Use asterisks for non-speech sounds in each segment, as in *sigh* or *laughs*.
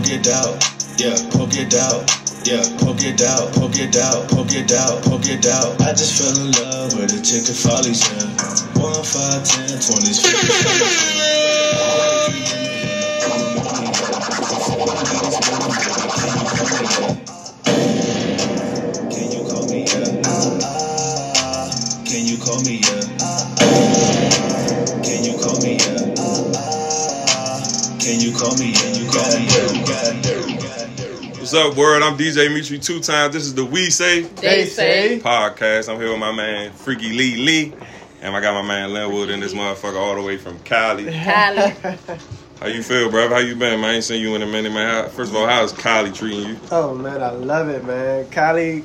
poke it out, yeah, poke it out. Yeah, poke it out, poke it out, poke it out, poke it out. I just fell in love with a chick that follies, yeah. One, five, ten, twenties, *laughs* What's up, world? I'm DJ Mitri two times. This is the We Say They say. podcast. I'm here with my man Freaky Lee Lee. And I got my man Linwood in this motherfucker all the way from Cali. Kylie. *laughs* How you feel, bro? How you been, man? I ain't seen you in a minute, man. How, first of all, how's Cali treating you? Oh man, I love it, man. Kylie,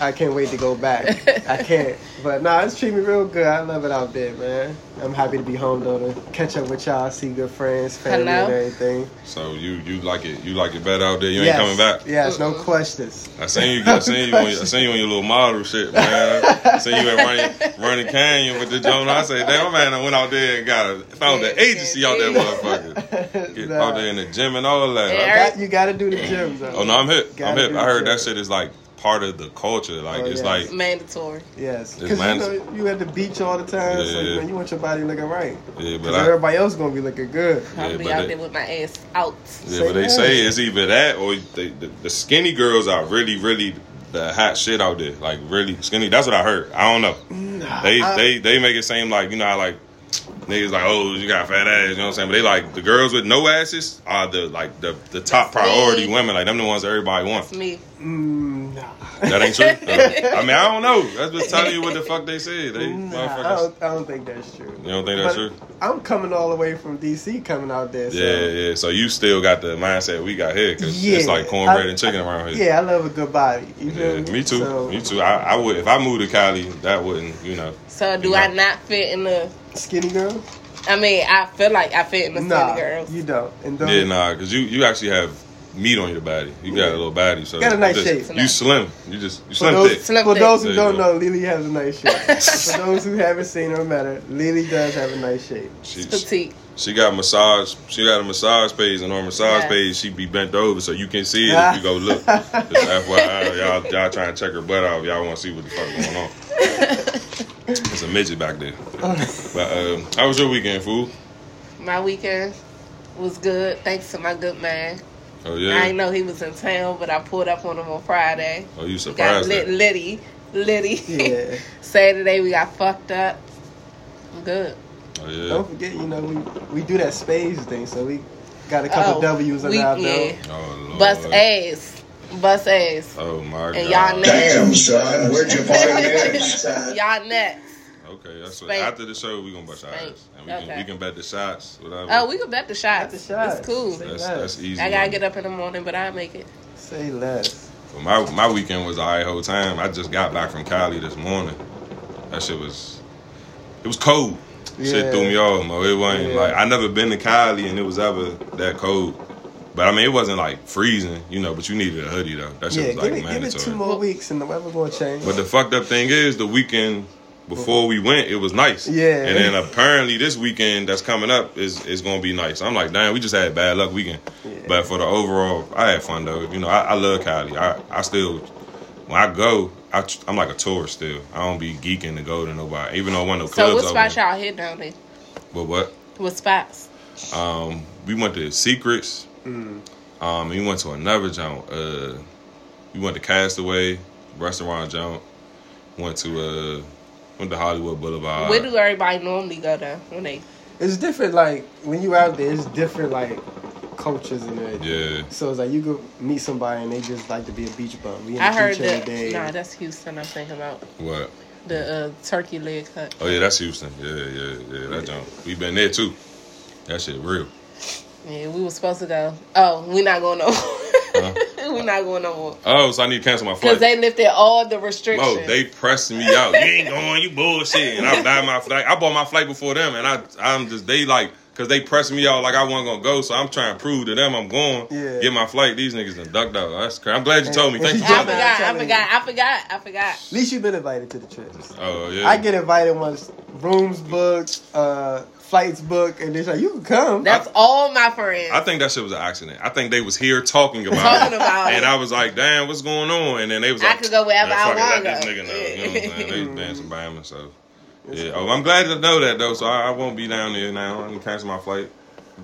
I can't wait to go back. I can't. But nah, it's treating me real good. I love it out there, man. I'm happy to be home though to catch up with y'all, see good friends, family, Hello? and everything. So you you like it? You like it better out there? You ain't coming back? Yes, no questions. I seen you. I seen you. On, your- I seen you on your little model shit, man. I seen you at running, Runyon Canyon with the Joan. I said, damn, man, I went out there and got a, found the agency out there, motherfucker. Get Nah. out there in the gym and all that. Yeah. Got- you got to do the gym, though. Oh no, I'm hip. I'm hip. I heard that shit is like part of the culture. Like Oh, it's yes. like Mandatory. Yes, It's because you mine- know you at the beach all the time, so Yeah. you, know, you want your body looking right. yeah, but I, everybody else gonna be looking good. I'll Yeah, be but out they- there with my ass out. yeah, but they Say say it's either that or they, the, the skinny girls are really, really the hot shit out there. Like really skinny. That's what I heard. I don't know. They I- they they make it seem like you know how like niggas like oh you got fat ass. You know what I'm saying? But they like the girls with no asses are the like the the top That's me. priority women. Like them the ones everybody It's wants. me. Mm, nah. That ain't true. *laughs* Uh, I mean I don't know. That's just telling you what the fuck they said. They Nah. I don't, I don't think that's true. You don't think that's But true? I'm coming all the way from DC, coming out there. So. Yeah, yeah. So you still got the mindset we got here because it's like cornbread I- and chicken around here. Yeah, I love a good body. You feel Yeah, me? me too. So, me too. I, I would if I moved to Cali, that wouldn't, you know. So do You I not fit in the? Skinny girl? I mean, I feel like I fit in the Nah, skinny girls. you don't. And don't. Yeah, nah, because you you actually have meat on your body. You got a little body, so Got a nice you just- shape. You slim. You just you For slim those, thick. Slim for thick. those who don't know, Lily has a nice shape. *laughs* for those who haven't seen her or met her, Lily does have a nice shape. She, Petite. she got massage. She got a massage page, and on her massage Yeah. page, she be bent over so you can see it if you go look. *laughs* Just FYI, y'all y'all trying to check her butt out. Y'all want to see what the fuck going on. *laughs* It's a midget back there. But um, how was your weekend, fool? My weekend was good, thanks to my good man. Oh I yeah. didn't know he was in town, but I pulled up on him on Friday. Oh, you We got surprised? lit, her. litty, litty. Yeah. *laughs* Saturday we got fucked up. I'm good. Oh yeah. Don't forget, you know, we, we do that spades thing, so we got a couple Oh, W's under our belt. weekend. Oh lord. Bust ass. Bust ass. Oh my And god. y'all next. Damn, son, where'd you find this? *laughs* Y'all next. Okay, that's what, after the show we gonna bust our Spank. ass, and we can we can bet the shots. Whatever. Oh, we can bet the shots. Bet the shots. It's cool. That's that's easy. I gotta money. get up in the morning, but I'll make it. Say less. But my my weekend was alright whole time. I just got back from Cali this morning. That shit was it was cold. Shit Yeah. threw me off, mo. It wasn't Yeah. like I never been to Cali and it was ever that cold. But I mean, it wasn't like freezing, you know. But you needed a hoodie though. That shit Yeah, was like give, it, give it mandatory. two more weeks and the weather gonna change. But the fucked up thing is, the weekend before we went, it was nice. Yeah. And then apparently this weekend that's coming up is is gonna be nice. I'm like, damn, we just had bad luck weekend. Yeah. But for the overall, I had fun though. You know, I, I love Cali. I I still when I go, I, am like a tourist still. I don't be geeking to go to nobody, even though one of the So clubs what spots y'all hit down there? But what? What spots? Um, we went to Secrets. Mm. Um, we went to another joint. Uh, we went to Castaway restaurant joint. Went to uh, went to Hollywood Boulevard. Where do everybody normally go down when they? It's different, like, when you out there, it's different, like, cultures and everything. Yeah. So it's like you go meet somebody and they just like to be a beach bum. We in I the heard beach that. day. Nah, that's Houston. I'm thinking about What? the uh, turkey leg cut. Oh yeah, that's Houston. Yeah, yeah, yeah. That joint. We been there too. That shit real. Yeah, we were supposed to go. Oh, we're not going no. Huh? *laughs* we not going no more Oh, so I need to cancel my flight. because they lifted all the restrictions. Oh, they pressing me out. You ain't going. You bullshit. And I buy my flight. I bought my flight before them, and I I'm just they like because they pressing me out like I wasn't gonna go. So I'm trying to prove to them I'm going. Yeah. Get my flight. These niggas done ducked out. That's crazy. I'm glad you told me. And Thank you. I forgot. I forgot. I forgot. I forgot. At least you've been invited to the trips. Oh yeah. I get invited once rooms booked, uh, flights booked, and they're like, you can come. That's all my friends. I think that shit was an accident. I think they was here talking about Talking it. about it. and I was like, damn, what's going on? And then they was like, I could go wherever "Man, I wanna this nigga know. You know what I'm saying? They was dancing by him, so. Yeah. Oh, I'm glad to know that though. So I, I won't be down there now. I can cancel my flight.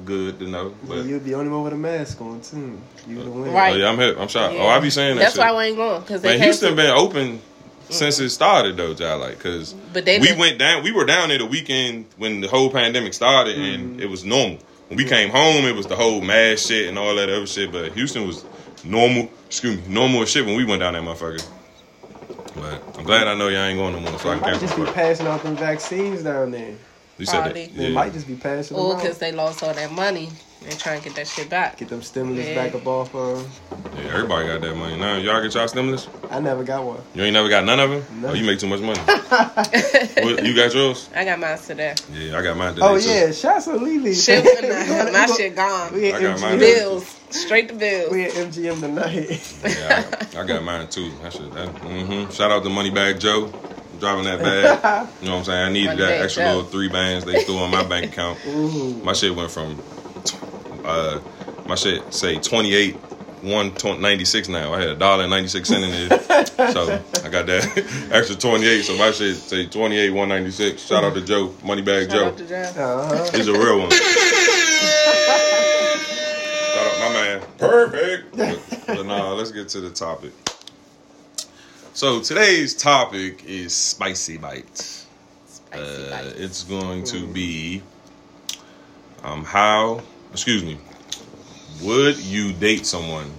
Good to know. Yeah, But you're the only one with a mask on too. You the uh, winner. Right. oh yeah, I'm hip. I'm shocked. Yeah. Oh, I be saying that. That's shit. why we ain't going because they Man, Houston Houston. been open Mm. since it started though, y'all. Like, cause But they we been- went down. We were down there the weekend when the whole pandemic started, and mm-hmm. it was normal. When we came home, it was the whole mad shit and all that other shit. But Houston was normal. Excuse me, normal as shit when we went down that motherfucker. But I'm glad I know y'all ain't going no more, so I can might just be passing out them vaccines down there. You said that. Probably. They Yeah. might just be passing Or them out. because they lost all that money and trying to get that shit back. Get them stimulus Yeah. back up off. Um, yeah, everybody got that money now. Y'all get y'all stimulus? I never got one. You ain't never got none of them? No. Oh, you make too much money. *laughs* What, you got yours? I got mine today. Yeah, I got mine today Oh too. yeah, shots on Lily. Shit, *laughs* We my shit gone. We I at got mine. Bills, straight to bills. We at MGM tonight. Yeah, I, I got mine too. That shit. That, hmm Shout out to Moneybag Joe, driving that *laughs* bag. You know what I'm saying? I needed that extra Joe. little three bands they threw on my bank *laughs* account. Ooh. My shit went from, uh, my shit say 28, 196 now. I had a dollar and 96 cent in it, *laughs* so I got that extra 28. So my shit say 28, 196. Shout out to Joe, Moneybag Shout Joe. out to Joe. Uh-huh. He's a real one. Shout out my man. Perfect. But, but nah, let's get to the topic. So today's topic is spicy bites. Spicy Uh, bites. it's going to be um how excuse me. Would you date someone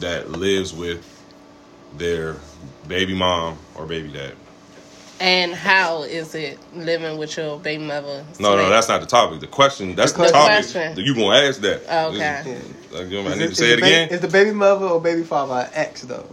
that lives with their baby mom or baby dad? And how is it living with your baby mother? No, no, that's not the topic. The question, that's the, The topic. question. You gonna ask that? Okay. Yeah. Like, you know, I Is need it- to say the it ba- again. Is the baby mother or baby father an ex though?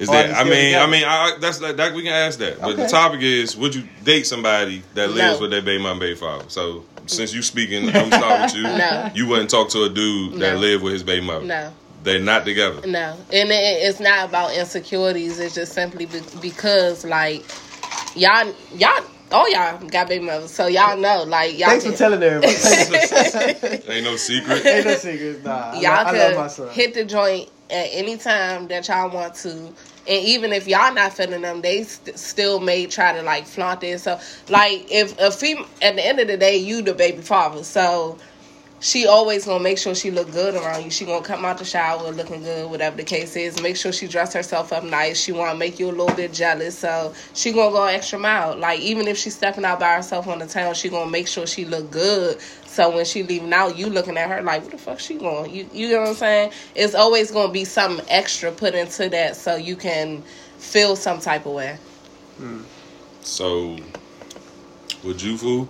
Is oh, Or that? I mean, I mean, I, that's that, that. We can ask that, but the topic is: Would you date somebody that lives No. with their baby mom, baby father? So, since you speaking, I'm gonna start with you. *laughs* No. You wouldn't talk to a dude that No. lived with his baby mother. No, They're not together. no, and it, it's not about insecurities. It's just simply be- because, like, y'all, y'all, Oh y'all got baby mothers, so y'all know, like, y'all, Thanks for can, telling everybody. *laughs* Ain't no secret. Ain't no secrets. Nah, I, y'all love, I love my could son. hit the joint at any time that y'all want to. And even if y'all not feeling them, they st- still may try to like flaunt it. So, like, if a female, at the end of the day, you the baby father, so she always gonna make sure she look good around you. She gonna come out the shower looking good, whatever the case is. Make sure she dress herself up nice. She wanna make you a little bit jealous, so she gonna go extra mile. Like even if she's stepping out by herself on the town, she gonna make sure she look good. So when she leaving out, you looking at her like, what the fuck she going? You you know what I'm saying? It's always gonna be something extra put into that so you can feel some type of way. So, would you fool?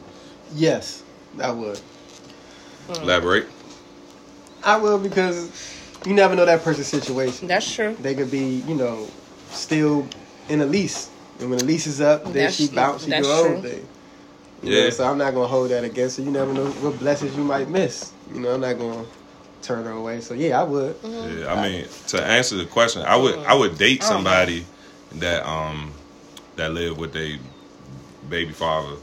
Yes, I would. Elaborate. I will because you never know that person's situation. That's true. They could be, you know, still in a lease, and when the lease is up, then That's- she bounce, she do that's her own true. thing. You Yeah. know, so I'm not gonna hold that against her. You never know what blessings you might miss. You know, I'm not gonna turn her away. So yeah, I would. Yeah, I mean, to answer the question, I would I would date Uh-huh. somebody that um that lived with a baby father,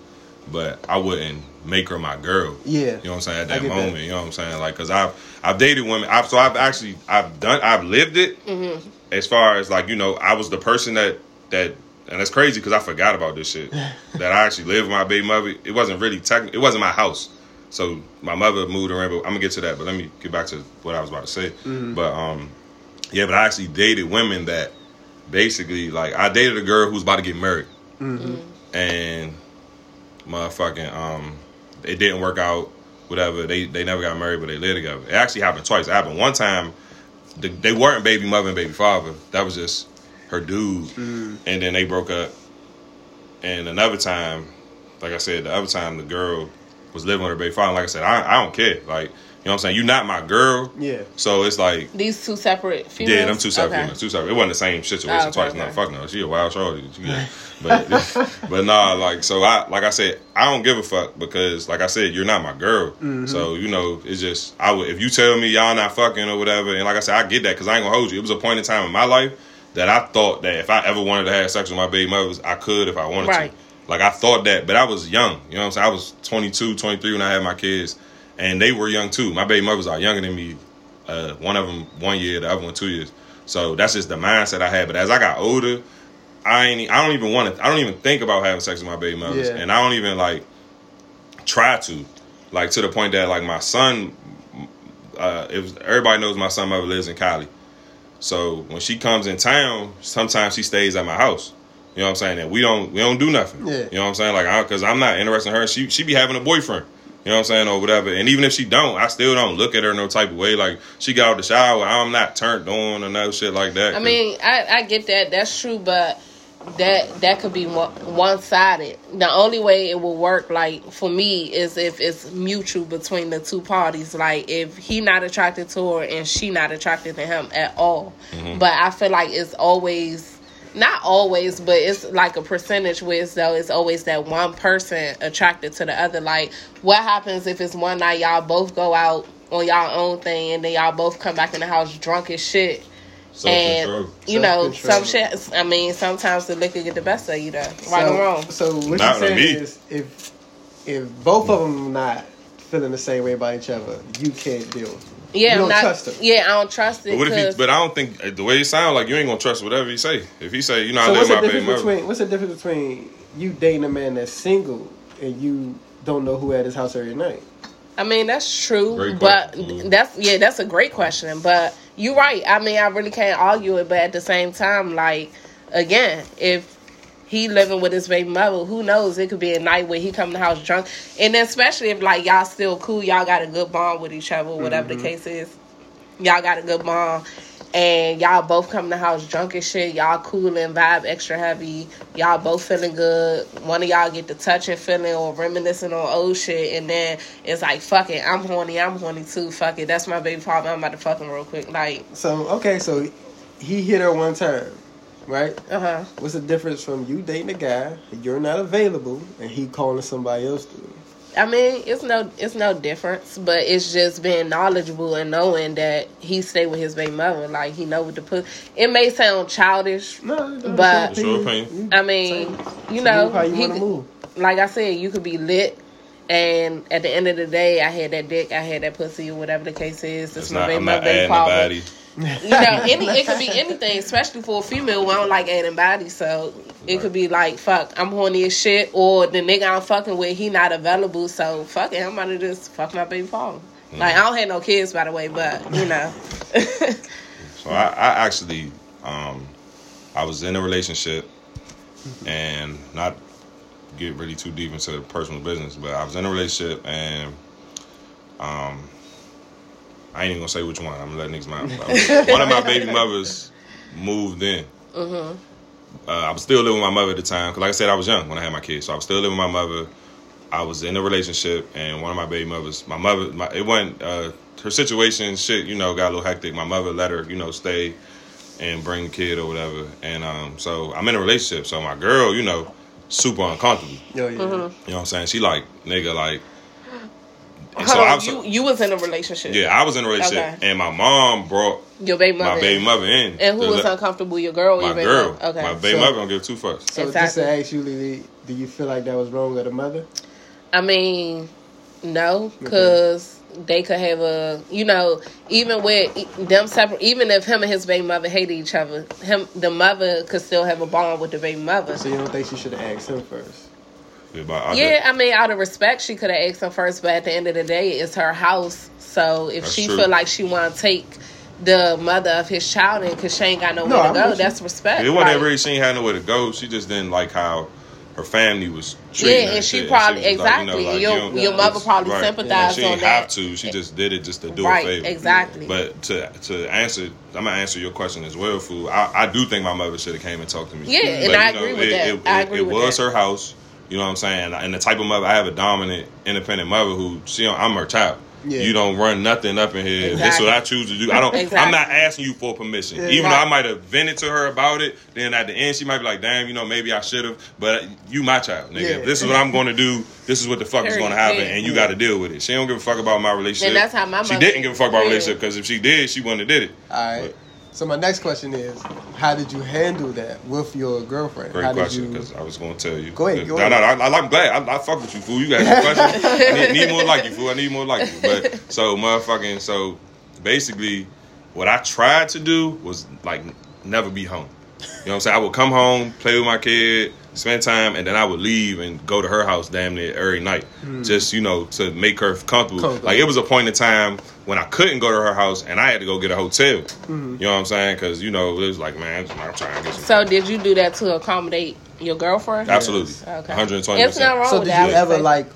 but I wouldn't make her my girl. Yeah. You know what I'm saying? At that get that. moment, you know what I'm saying? Like, cause I've I've dated women. I've so I've actually I've done I've lived it. Mm-hmm. As far as like you know, I was the person that that. And it's crazy because I forgot about this shit. *laughs* that I actually lived with my baby mother. It wasn't really tech. It wasn't my house. So my mother moved around. But I'm gonna get to that. But let me get back to what I was about to say. But um, yeah. But I actually dated women that basically like I dated a girl who was about to get married, and motherfucking um, it didn't work out. Whatever they they never got married, but they lived together. It actually happened twice. It happened one time. The, they weren't baby mother and baby father. That was just her dude, mm. and then they broke up. And another time, like I said, the other time the girl was living with her baby father. Like I said, I, I don't care. Like know what I'm saying. You're not my girl. Yeah. So it's like These two separate females. yeah, them two separate, Okay. females, two separate. It wasn't the same situation Oh, okay, twice. okay. No, fuck no. She a wild shorty. Yeah. But *laughs* but nah, like so I like I said, I don't give a fuck because like I said, you're not my girl. Mm-hmm. So you know, it's just I would if you tell me y'all not fucking or whatever, and like I said, I get that because I ain't gonna hold you. It was a point in time in my life that I thought that if I ever wanted to have sex with my baby mothers, I could if I wanted Right. to. Like I thought that, but I was young. You know what I'm saying? I was 22, 23 when I had my kids, and they were young too. My baby mothers are younger than me. Uh, one of them one year, the other one two years. So that's just the mindset I had. But as I got older, I ain't. I don't even want to. I don't even think about having sex with my baby mothers, Yeah. and I don't even like try to. Like to the point that like my son, uh, it was, everybody knows my son mother lives in Cali. So when she comes in town, sometimes she stays at my house. You know what I'm saying? And we don't we don't do nothing. Yeah. You know what I'm saying? Like because I'm not interested in her. She she be having a boyfriend. You know what I'm saying or whatever. And even if she don't, I still don't look at her no type of way. Like she got out the shower, I'm not turned on or no shit like that. I mean, I, I get that. That's true, but that that could be one sided. The only way it will work, like for me, is if it's mutual between the two parties. Like if he not attracted to her and she not attracted to him at all. Mm-hmm. But I feel like it's always. Not always, but it's like a percentage with though it's always that one person attracted to the other. Like, what happens if it's one night y'all both go out on y'all own thing and then y'all both come back in the house drunk as shit and Self-control. you know some shit. I mean, sometimes the liquor get the best of you, though. Right so, or wrong. So what Not you're saying is if if both of them not feeling the same way about each other, you can't deal with it. Yeah, you I'm don't not, trust him. Yeah, I don't trust it. But what if he? 'cause- But I don't think uh, the way it sounds like you ain't gonna trust whatever he say. If he say, you know, I So live what's my the baby difference mother. between what's the difference between you dating a man that's single and you don't know who at his house every night? I mean, that's true, Great but question. that's yeah, that's a great question. But you're right. I mean, I really can't argue it. But at the same time, like again, if he living with his baby mother, who knows? It could be a night where he come to the house drunk, and especially if like y'all still cool, y'all got a good bond with each other, whatever Mm-hmm. the case is. Y'all got a good bond. And y'all both come to the house drunk and shit. Y'all cool and vibe extra heavy. Y'all both feeling good. One of y'all get the touching feeling or reminiscing on old shit. And then it's like, fuck it. I'm horny. I'm horny too. Fuck it. That's my baby father. I'm about to fuck him real quick. Like, So okay, so he hit her one time, right? uh huh. What's the difference from you dating a guy you're not available and he calling somebody else to? I mean, it's no, it's no difference, but it's just being knowledgeable and knowing that he stay with his baby mother. Like he know what to put. It may sound childish. No, no, But- It's your opinion. I mean, you know, how you he- move. like I said, you could be lit, and at the end of the day, I had that dick, I had that pussy, or whatever the case is. This It's is my not, baby I'm not baby adding nobody. You know, *laughs* any it could be anything, especially for a female. We don't like adding bodies, so it could be like, fuck, I'm horny as shit, or the nigga I'm fucking with, he not available, so fuck it, I'm about to just fuck my baby father. Like I don't have no kids, by the way, but you know, *laughs* So I, I actually, um, I was in a relationship, and not get really too deep into the personal business, but I was in a relationship, and um, I ain't even gonna say which one. I'm gonna let niggas mind. one of my baby *laughs* mothers moved in. Uh, I was still living with my mother at the time, because like I said, I was young when I had my kids, so I was still living with my mother. I was in a relationship, and one of my baby mothers, my mother, my, it wasn't uh, her situation. Shit, you know, got a little hectic. My mother let her, you know, stay and bring the kid or whatever. And um, so I'm in a relationship. So my girl, you know, super uncomfortable. Yo, yeah. You know what I'm saying? She like nigga like. And Hold so on, I was, you you was in a relationship, yeah, I was in a relationship, Okay. and my mom brought your baby mother, my baby mother in. and who to was let- uncomfortable? Your girl, or my your baby girl. mother? Okay, My baby So- mother don't give two fucks. So just Exactly. to ask you, Lily, do you feel like that was wrong of the mother? I mean, no, because they could have a, you know, even with them separate, even if him and his baby mother hated each other, him, the mother could still have a bond with the baby mother. So you don't think she should have asked him first? Yeah, I Yeah, I mean, out of respect, she could have asked him first, but at the end of the day, it's her house. So if That's she true. feel like she want to take the mother of his child in because she ain't got nowhere No, to go, with that's respect. It wasn't Like, really she ain't had nowhere to go. She just didn't like how her family was treating Yeah, her and she shit. probably- was like, you know, exactly, like, your- you don't- your mother probably right. sympathized She didn't on have that. to. She just did it just to do Right, a favor. exactly. But to to answer, I'm gonna answer your question as well, fool. I, I do think my mother should have came and talked to me. Yeah, and But, I you know, agree with it, that. It, I it- agree it with was her house. You know what I'm saying? And the type of mother I have a dominant, independent mother who she, don't- I'm her child. Yeah. You don't run nothing up in here. This is what I choose to do. I don't. I'm not asking you for permission. Yeah. Even though I might have vented to her about it, then at the end she might be like, "Damn, you know, maybe I should have." But you, my child, nigga. Yeah. This is what I'm going to do. This is what the fuck is going to happen, Yeah. and you got to deal with it. She don't give a fuck about my relationship. And that's how my She didn't give a fuck about is. relationship because if she did, she wouldn't have did it. All right. So my next question is, how did you handle that with your girlfriend? Great how question, did you? because I was going to tell you. Go ahead, go No, no, ahead. I, I'm glad. I, I fuck with you, fool. You got a question. I *laughs* need, need more like you, fool. I need more like you. But so, motherfucking, so basically, what I tried to do was like never be home. You know what I'm saying? I would come home, play with my kid, spend time, and then I would leave and go to her house damn near every night, mm. just you know to make her comfortable. Comfortable. Like it was a point in time when I couldn't go to her house and I had to go get a hotel. Mm-hmm. You know what I'm saying? Because you know it was like, man, I'm trying to get some. So did you do that to accommodate your girlfriend? Absolutely, Okay. 120. It's not wrong So with did that. You ever like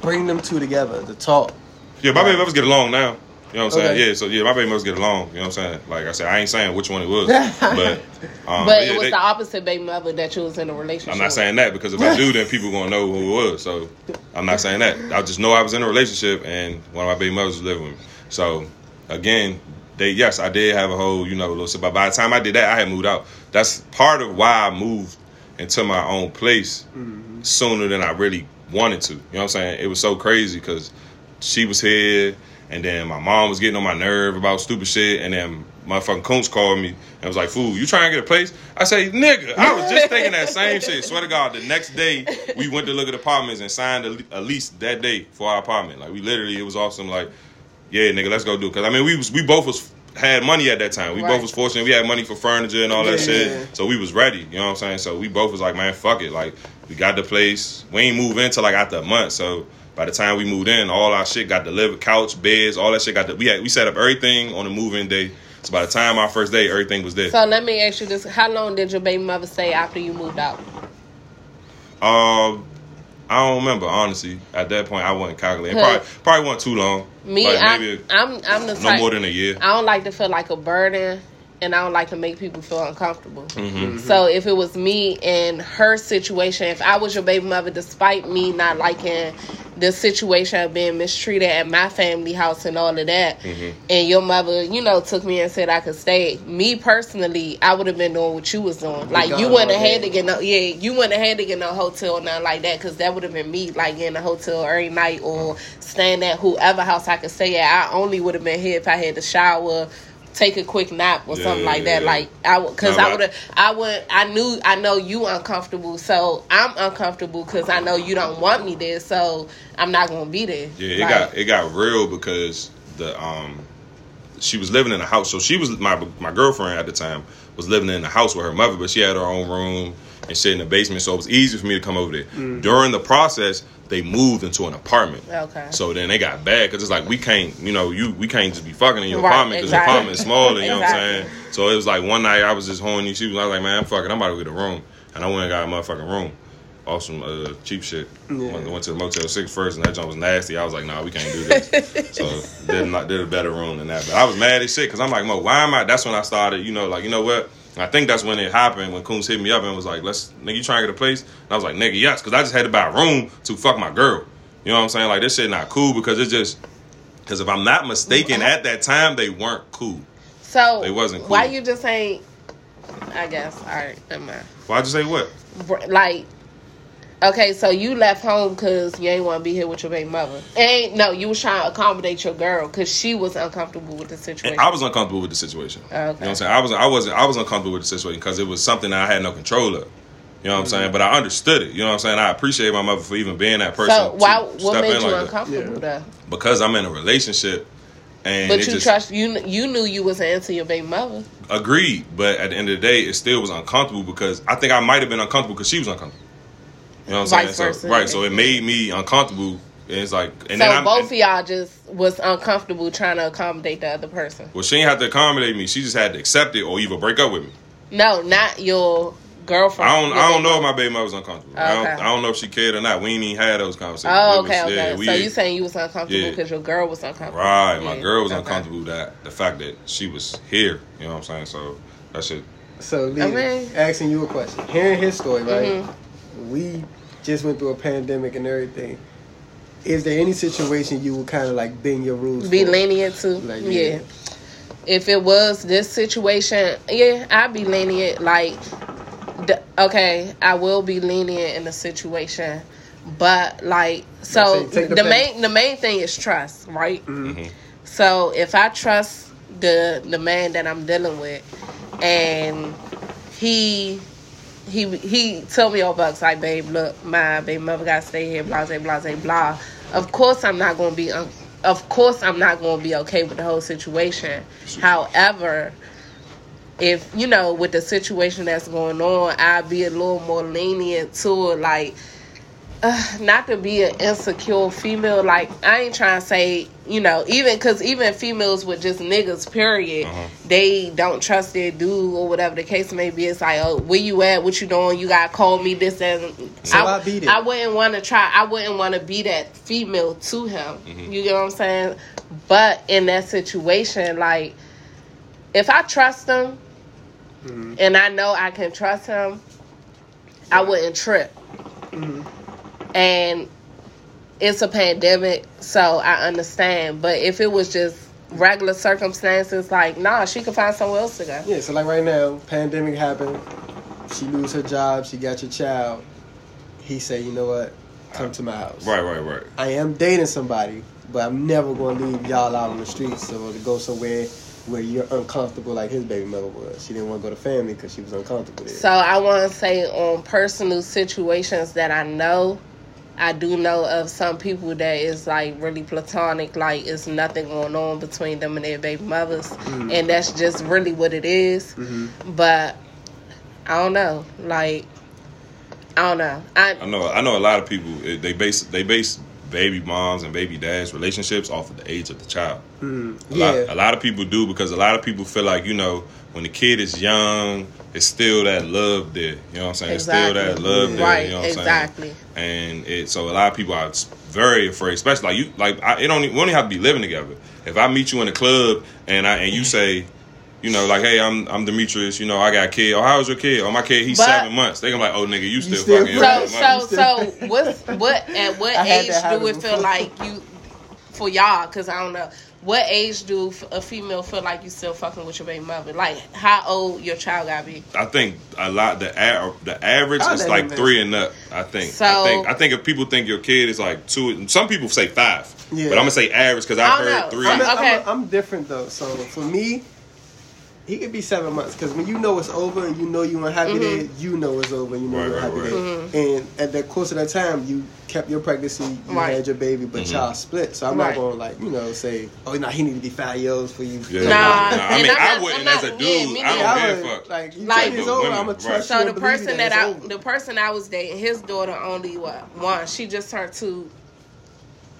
bring them two together to talk? Yeah, my baby mothers get along now. You know what I'm saying? Okay. Yeah, so yeah, my baby mothers get along. You know what I'm saying? Like I said, I ain't saying which one it was, *laughs* but um, But yeah, it was they- the opposite baby mother that you was in a relationship. I'm not saying that because if I do, then people gonna know who it was. So I'm not saying that. I just know I was in a relationship and one of my baby mothers was living with me. So again, they yes, I did have a whole you know little. sit- But by the time I did that, I had moved out. That's part of why I moved into my own place sooner than I really wanted to. You know what I'm saying? It was so crazy because she was here, and then my mom was getting on my nerve about stupid shit, and then motherfucking Coons called me and was like, "Fool, you trying to get a place?" I say, "Nigga, I was just thinking that same shit." Swear to God, the next day we went to look at apartments and signed a, a lease that day for our apartment. Like we literally, it was awesome. Like, yeah, nigga, let's go do it. Cause I mean, we was we both was had money at that time. We Right. both was fortunate. We had money for furniture and all that Yeah. shit. So we was ready. You know what I'm saying? So we both was like, man, fuck it. Like we got the place. We ain't move in till like after a month. So by the time we moved in, all our shit got delivered, couch, beds, all that shit got. The, we had we set up everything on the move-in day. So by the time our first day, everything was there. So let me ask you this: How long did your baby mother stay after you moved out? Um, I don't remember honestly. At that point, I wasn't calculating. Probably probably wasn't too long. Me, Like, I'm, maybe I'm, I'm the no type. more than a year. I don't like to feel like a burden, and I don't like to make people feel uncomfortable. Mm-hmm. So if it was me and her situation, if I was your baby mother, despite me not liking the situation of being mistreated at my family house and all of that, Mm-hmm. and your mother, you know, took me and said I could stay. Me personally, I would have been doing what you was doing. Like you wouldn't have had to get no, yeah, you wouldn't have had to get no hotel or nothing like that, because that would have been me, like in a hotel every night or staying at whoever house I could stay at. I only would have been here if I had to shower. Take a quick nap or Yeah, something like that. yeah. Like I, would, cause No, I would have, I would, I knew, I know you uncomfortable, so I'm uncomfortable because I know you don't want me there, so I'm not gonna be there. Yeah, it Like, got it got real because the um she was living in a house. So she was my my girlfriend at the time was living in the house with her mother, but she had her own room and shit in the basement. So it was easy for me to come over there. Mm. During the process, they moved into an apartment. Okay. So then they got bad because it's like we can't, you know, you we can't just be fucking in your Right, apartment because exactly. the apartment is smaller. You know what I'm saying? So it was like one night I was just horny. She was I was like, man, I'm fucking. I'm about to get a room, and I went and got a motherfucking room. Off some uh, cheap shit. Yeah. Went, went to the Motel Six first, and that joint was nasty. I was like, nah, we can't do this. *laughs* so did not did a better room than that. But I was mad as shit because I'm like, Mo, why am I? That's when I started. You know, like you know what? I think that's when it happened when Coons hit me up and was like, "Let's nigga, you trying to get a place?" And I was like, "Nigga, yes," because I just had to buy a room to fuck my girl. You know what I'm saying? Like this shit not cool because it's just because if I'm not mistaken, at that time they weren't cool. So They wasn't Cool. Why you just ain't? I guess. All right, never mind. Why'd you say what? Like, okay, so you left home because you ain't want to be here with your baby mother. Ain't no, you was trying to accommodate your girl because she was uncomfortable with the situation. And I was uncomfortable with the situation. Okay. You know what I'm saying? I was I wasn't I was uncomfortable with the situation because it was something that I had no control of. You know what I'm mm-hmm. saying? But I understood it. You know what I'm saying? I appreciate my mother for even being that person. so why? What made you like that. uncomfortable though? Because I'm in a relationship, and But it you just trust you. You knew you wasn't into your baby mother. agreed. But at the end of the day, it still was uncomfortable because I think I might have been uncomfortable because she was uncomfortable. You know what I'm Vice saying? versa. So, right. So it made me uncomfortable. And it's like, and so then I'm, both of y'all just was uncomfortable trying to accommodate the other person. well, she didn't have to accommodate me. She just had to accept it or either break up with me. No, not your girlfriend. I don't. your I don't know if my baby mother was uncomfortable. I, don't, Okay. I don't know if she cared or not. We ain't even had those conversations. Oh, It was- okay, okay. yeah, we- so you saying you was uncomfortable Yeah. because your girl was uncomfortable? right? My girl was okay. uncomfortable that the fact that she was here. You know what I'm saying? So that shit. So, Lee, I mean- asking you a question. Hearing his story, right? Mm-hmm. We just went through a pandemic and everything. Is there any situation you would kind of like bend your rules? Be for? lenient to, Like, yeah. yeah. If it was this situation, yeah, I'd be lenient. Like, okay, I will be lenient in the situation, but like, so Let's say, take the, the main the main thing is trust, right? Mm-hmm. So if I trust the the man that I'm dealing with, and he he he told me all bucks like, babe, look, my baby mother got to stay here, blah blah blah blah. Of course, I'm not gonna be. Um, of course, I'm not gonna be okay with the whole situation. However, if you know with the situation that's going on, I'd be a little more lenient to it, like uh, *sighs* not to be an insecure female. Like I ain't trying to say, you know, even because even females with just niggas, period, Uh-huh. they don't trust their dude or whatever the case may be. It's like, oh, where you at? What you doing? You gotta call me this and So I beat it. I wouldn't want to try. I wouldn't want to be that female to him. Mm-hmm. You get what I'm saying? But in that situation, like if I trust him Mm-hmm. and I know I can trust him, I wouldn't trip. Mm-hmm. And it's a pandemic, so I understand. But if it was just regular circumstances, like nah, she could find somewhere else to go. Yeah, so like right now, pandemic happened. She lose her job. She got your child. He say, you know what? Come to my house. Right, right, right. I am dating somebody, but I'm never going to leave y'all out on the streets or to go somewhere where you're uncomfortable like his baby mother was. She didn't want to go to family because she was uncomfortable there. So I want to say on personal situations that I know, I do know of some people that is like really platonic, like it's nothing going on between them and their baby mothers, mm-hmm. and that's just really what it is. Mm-hmm. But I don't know, like I don't know. I I know. I know a lot of people. They base they base baby moms and baby dads relationships off of the age of the child. Hmm. A, lot, a lot of people do because a lot of people feel like you know when the kid is young, it's still that love there. You know what I'm saying? It's still that Exactly. love there. Right, You know what I'm exactly. saying? And it so a lot of people are very afraid, especially like you. Like I, it don't. We only have to be living together. If I meet you in a club and I and you mm-hmm. say. You know, like, hey, I'm I'm Demetrius. You know, I got a kid. Oh, how's your kid? Oh, my kid, he's But- seven months. They gonna be like, oh, nigga, you still, still fucking. your so so mother. so what's what at what *laughs* age do happen it feel like you for y'all? Because I don't know. What age do a female feel like you still fucking with your baby mother? Like how old your child gotta be? I think a lot the a, the average is like him three and up. I think. So- I think. I think if people think your kid is like two, some people say five. Yeah. But I'm gonna say average because I I've heard know. three. I'm, I'm- Okay. I'm, I'm different though. So for me, he could be seven months because when you know it's over and you know you unhappy there, you know it's over and you know Right, you're right, happy right. there. And at the course of that time, you kept your pregnancy, you Right. had your baby, but Mm-hmm. y'all split. So I'm Right. not going to like you know say, oh no, he need to be five years for you. Yeah. Nah, Nah, I mean, I'm I wouldn't I'm as a dude. yeah, I don't neither. I give a would, fuck. Like, you Like- like, it's over. women, I'm gonna trust So the person that it's I over. the person I was dating, his daughter only what one. She just turned two.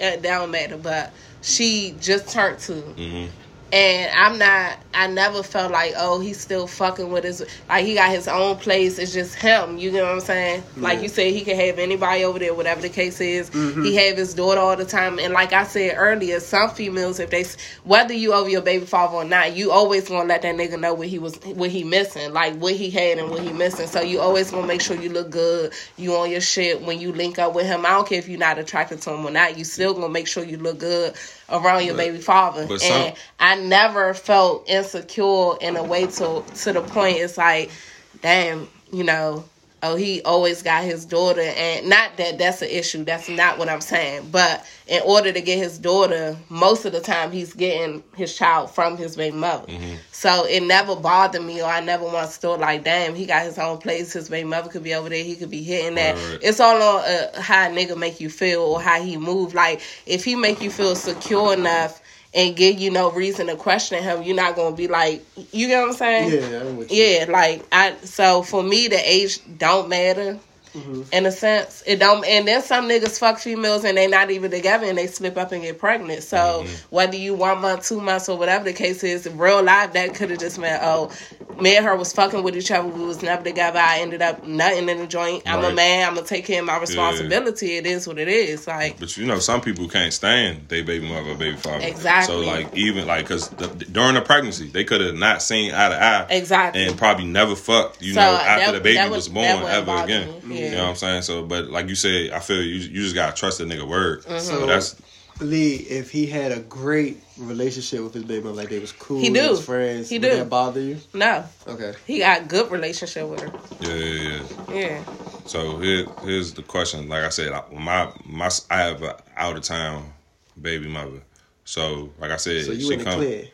It don't matter, but she just turned 2 Mhm. And I'm not. I never felt like, oh, he's still fucking with his. Like he got his own place. It's just him. You know what I'm saying? Like you said, he can have anybody over there, whatever the case is. He mm-hmm. have his daughter all the time. And like I said earlier, some females, if they, whether you over your baby father or not, you always gonna let that nigga know what he was, what he missing, like what he had and what he missing. So you always gonna make sure you look good. You on your shit when you link up with him. I don't care if you're not attracted to him or not. You still gonna make sure you look good around your baby father. but some- and I never felt insecure in a way to to the point it's like, damn, you know, oh he always got his daughter and not that that's an issue. That's not what I'm saying. But in order to get his daughter, most of the time he's getting his child from his baby mother. Mm-hmm. So it never bothered me or I never once thought like, damn, he got his own place, his baby mother could be over there, he could be hitting that. Right. It's all on uh, how a nigga make you feel or how he move. Like if he make you feel secure enough and give you no reason to question him, you're not gonna be like, you get what I'm saying? Yeah, I'm with you. Yeah, like I. So for me, the age don't matter. Mm-hmm. In a sense, it don't. And then some niggas fuck females and they not even together and they slip up and get pregnant. So Mm-hmm. whether you one month, two months, or whatever the case is, in real life that could have just meant oh, me and her was fucking with each other. We was never together. I ended up nothing in the joint. I'm a man. I'm gonna take care of my responsibility. It is what it is. Like But you know, some people can't stand their baby mother or baby father. Exactly. So like, even like, cause the, during the pregnancy, they could have not seen eye to eye. Exactly. And probably never fucked. You So, know, after that- the baby would- was born ever again. Yeah. You know what I'm saying? So, but like you said, I feel you. You just gotta trust the nigga word. Mm-hmm. So that's Lee, if he had a great relationship with his baby mother, like they was cool, He they do. was friends, He would do. that bother you? no, Okay. he got a good relationship with her. yeah, yeah, yeah. Yeah. So here, here's the question. Like I said, I- my my I have a out of town baby mother. So like I said, So you she in the come. clear.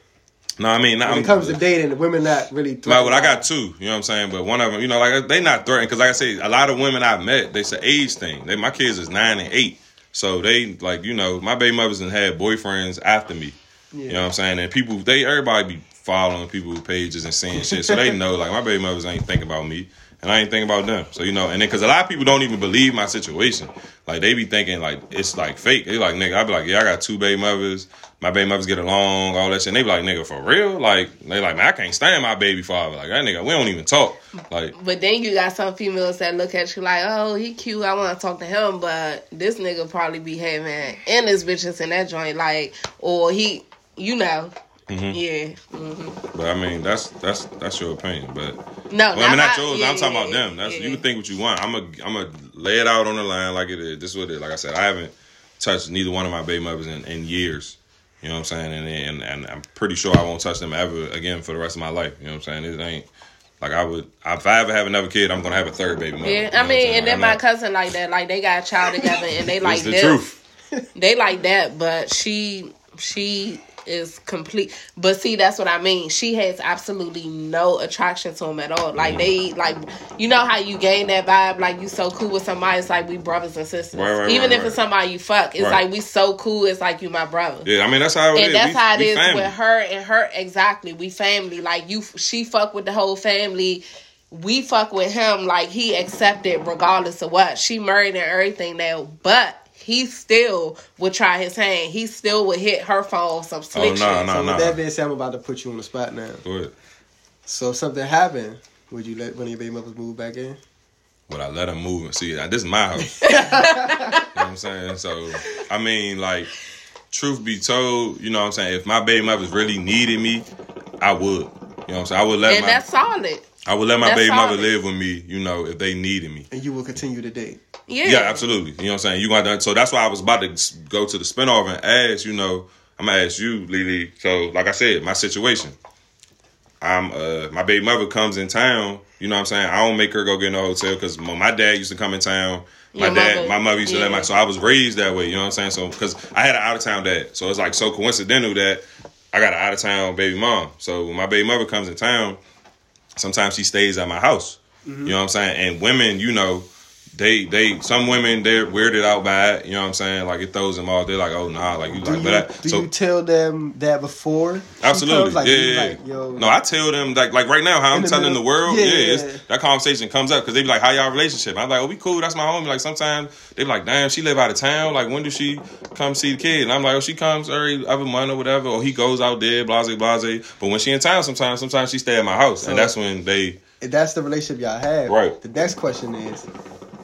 No, I mean, When I'm, it comes to dating, the women not really. Like, well, I got two. You know what I'm saying? But one of them, you know, like they not threatened because, like I said, a lot of women I've met, they say age thing. They, my kids is nine and eight, so they like, you know, my baby mothers and had boyfriends after me. You know what I'm saying? And people, they everybody be following people's pages and seeing shit, so they know like my baby mothers ain't thinking about me. And I ain't thinking about them, so you know, and then because a lot of people don't even believe my situation, like they be thinking like it's like fake. They like nigga, I be like, yeah, I got two baby mothers, my baby mothers get along, all that shit. And they be like, nigga, for real? Like they like, man, I can't stand my baby father. Like that nigga, we don't even talk. Like But then you got some females that look at you like, oh, he cute. I want to talk to him, but this nigga probably be having his bitches in that joint, like, or he, you know, Mm-hmm. yeah. hmm But I mean, that's that's that's your opinion. But No, well, I mean, not yours. yeah, I'm talking yeah, about them. That's yeah. you can think what you want. I'm a I'm a lay it out on the line like it is. This is what it is. Like I said, I haven't touched neither one of my baby mothers in, in years. You know what I'm saying? And, and and I'm pretty sure I won't touch them ever again for the rest of my life. You know what I'm saying? It ain't like I would. If I ever have another kid, I'm gonna have a third baby mother. Yeah, You know I mean, and then I'm my not- cousin like that. Like they got a child together, and they like the that. truth. They like that, but she she is complete. But see, that's what I mean. She has absolutely no attraction to him at all. Like they like, you know how you gain that vibe. Like you so cool with somebody. It's like we brothers and sisters. Right, right, Even right, if it's somebody you fuck, it's like we so cool. It's like you my brother. Yeah, I mean that's how it is. And that's We- how it is family. with her and her exactly. We family. Like you she fuck with the whole family. We fuck with him like he accepted regardless of what. She married and everything now, but he still would try his hand. He still would hit her phone some slick Oh, shit. no, no. So with that being said, I'm about to put you on the spot now. Go. So if something happened, would you let one of your baby mothers move back in? Would I let him move and see. This is my house. *laughs* you know what I'm saying? So, I mean, like, truth be told, you know what I'm saying? If my baby mothers really needed me, I would. You know what I'm saying? I would let And my that's solid. I would let my that's baby mother solid. live with me, you know, if they needed me. And you will continue to date. Yeah. Yeah, absolutely. You know what I'm saying? You got that. So that's why I was about to go to the spinoff and ask, you know, I'm gonna ask you, Lily. So, like I said, my situation. I'm uh my baby mother comes in town. You know what I'm saying? I don't make her go get in a hotel because my dad used to come in town. My Your dad, mother- my mother used to let my. So I was raised that way. You know what I'm saying? So because I had an out of town dad, so it's like so coincidental that I got an out of town baby mom. So when my baby mother comes in town, sometimes she stays at my house. Mm-hmm. You know what I'm saying? And women, you know, they they some women they're weirded out by it. You know what I'm saying? Like it throws them off. They're like, oh nah, like you Do like, you, but I, do so you tell them that before? Absolutely? Like, yeah, like, no, I tell them like like right now how I'm the telling middle. the world, Yeah, yeah, yeah, yeah. that conversation comes up because they be like, "How y'all relationship?" I'm like, "Oh, we cool. That's my homie." Like sometimes they be like, "Damn, she live out of town. Like when do she come see the kid?" And I'm like, "Oh, she comes every other month or whatever, or he goes out there, blase blase." But when she in town, sometimes sometimes she stay at my house, So- and that's when they if that's the relationship y'all have. Right. The next question is,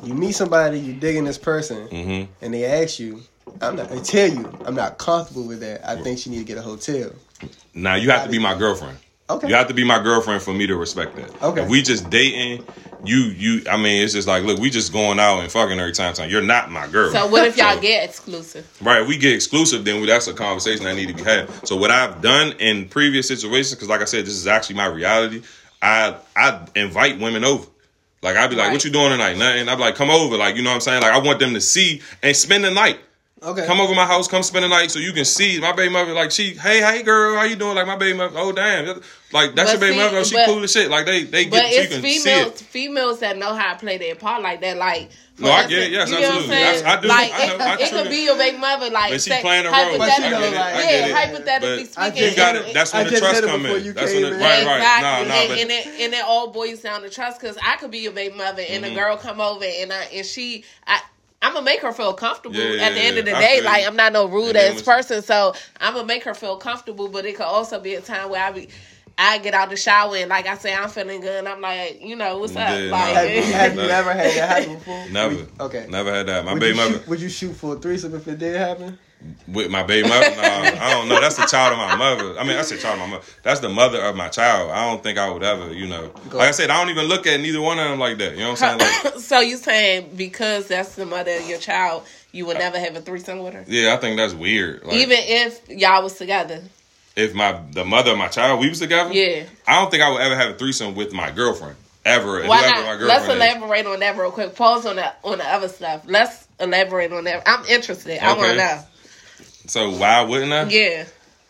you meet somebody, you digging this person, Mhm. and they ask you, I'm not. They tell you, I'm not comfortable with that. I think she need to get a hotel. now you have to be my girlfriend. Okay. You have to be my girlfriend for me to respect that. Okay. If we just dating, you you I mean it's just like look, we just going out and fucking every time. time. You're not my girl. So what if y'all So- get exclusive? Right, if we get exclusive, then we, that's a conversation that need to be had. So what I've done in previous situations, because like I said, this is actually my reality. I I invite women over. Like I'd be like, Right. "What you doing tonight?" Nothing. I'd be like, "Come over." Like you know what I'm saying? Like I want them to see and spend the night. Okay. Come over my house, come spend the night, so you can see my baby mother. Like she, hey, hey, girl, how you doing? Like my baby mother. Oh damn, like that's But your baby see, mother. Oh, she but- cool as shit. Like they they But get you it's can see females, it. females that know how to play their part like that. Like, for No, I instance, get it. Yes, you know what I'm absolutely. saying? I- I do. Like, I know. it, I it could be your baby mother. Like, But she say, playing a role. But she know, like- I yeah, hypothetically But I speaking, You got it. it. That's I when the trust said it come before in. you That's came when the in. right, right. Exactly, Nah, nah, and, but and it and it all boils down to trust. Because I could be your baby mother, and Mm-hmm. a girl come over, and I and she, I, I'm gonna make her feel comfortable. Yeah, At the end of the I day, like. I'm not no rude And ass person, so I'm gonna make her feel comfortable. But it could also be a time where I be. I get out the shower and like I say, I'm feeling good. And I'm like, you know, what's up? Yeah, like, nah. Have you, *laughs* have you ever had that happen before? Never. Would- okay. Never had that. My Would baby mother. shoot, would you shoot for a threesome if it did happen? With my baby mother? No, I don't know. That's the child of my mother. I mean, that's the child of my mother. That's the mother of my child. I don't think I would ever, you know. Like I said, I don't even look at neither one of them like that. You know what I'm saying? Like, *laughs* so you saying because that's the mother of your child, you would never have a threesome with her, yeah, I think that's weird. Like, even if y'all was together. if my the mother of my child we was together, Yeah. I don't think I would ever have a threesome with my girlfriend ever. Why not? my Let's girlfriend is. elaborate on that real quick. Pause on the on the other stuff. Let's elaborate on that. I'm interested. I want to know. So why wouldn't I? Yeah.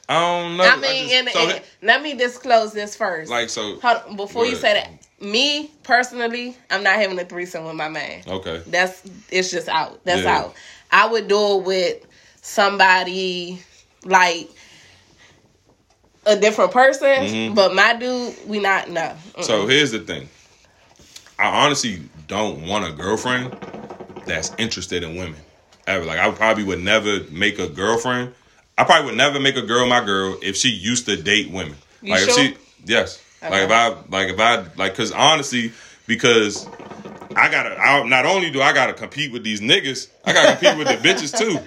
I don't know. I mean, just- and, so and let me disclose this first. like so. Hold before you Go say that, me personally, I'm not having a threesome with my man. Okay. That's it's just out. That's Yeah. out. I would do it with somebody like a different person, Mhm. but my dude, we not no. Mm-mm. So here's the thing. I honestly don't want a girlfriend that's interested in women. Ever. Like I probably would never make a girlfriend. I probably would never make a girl my girl if she used to date women. You like sure? if she yes. Okay. Like if I like if I like cuz honestly because I gotta. I, not only do I gotta compete with these niggas, I gotta compete with the *laughs* bitches too.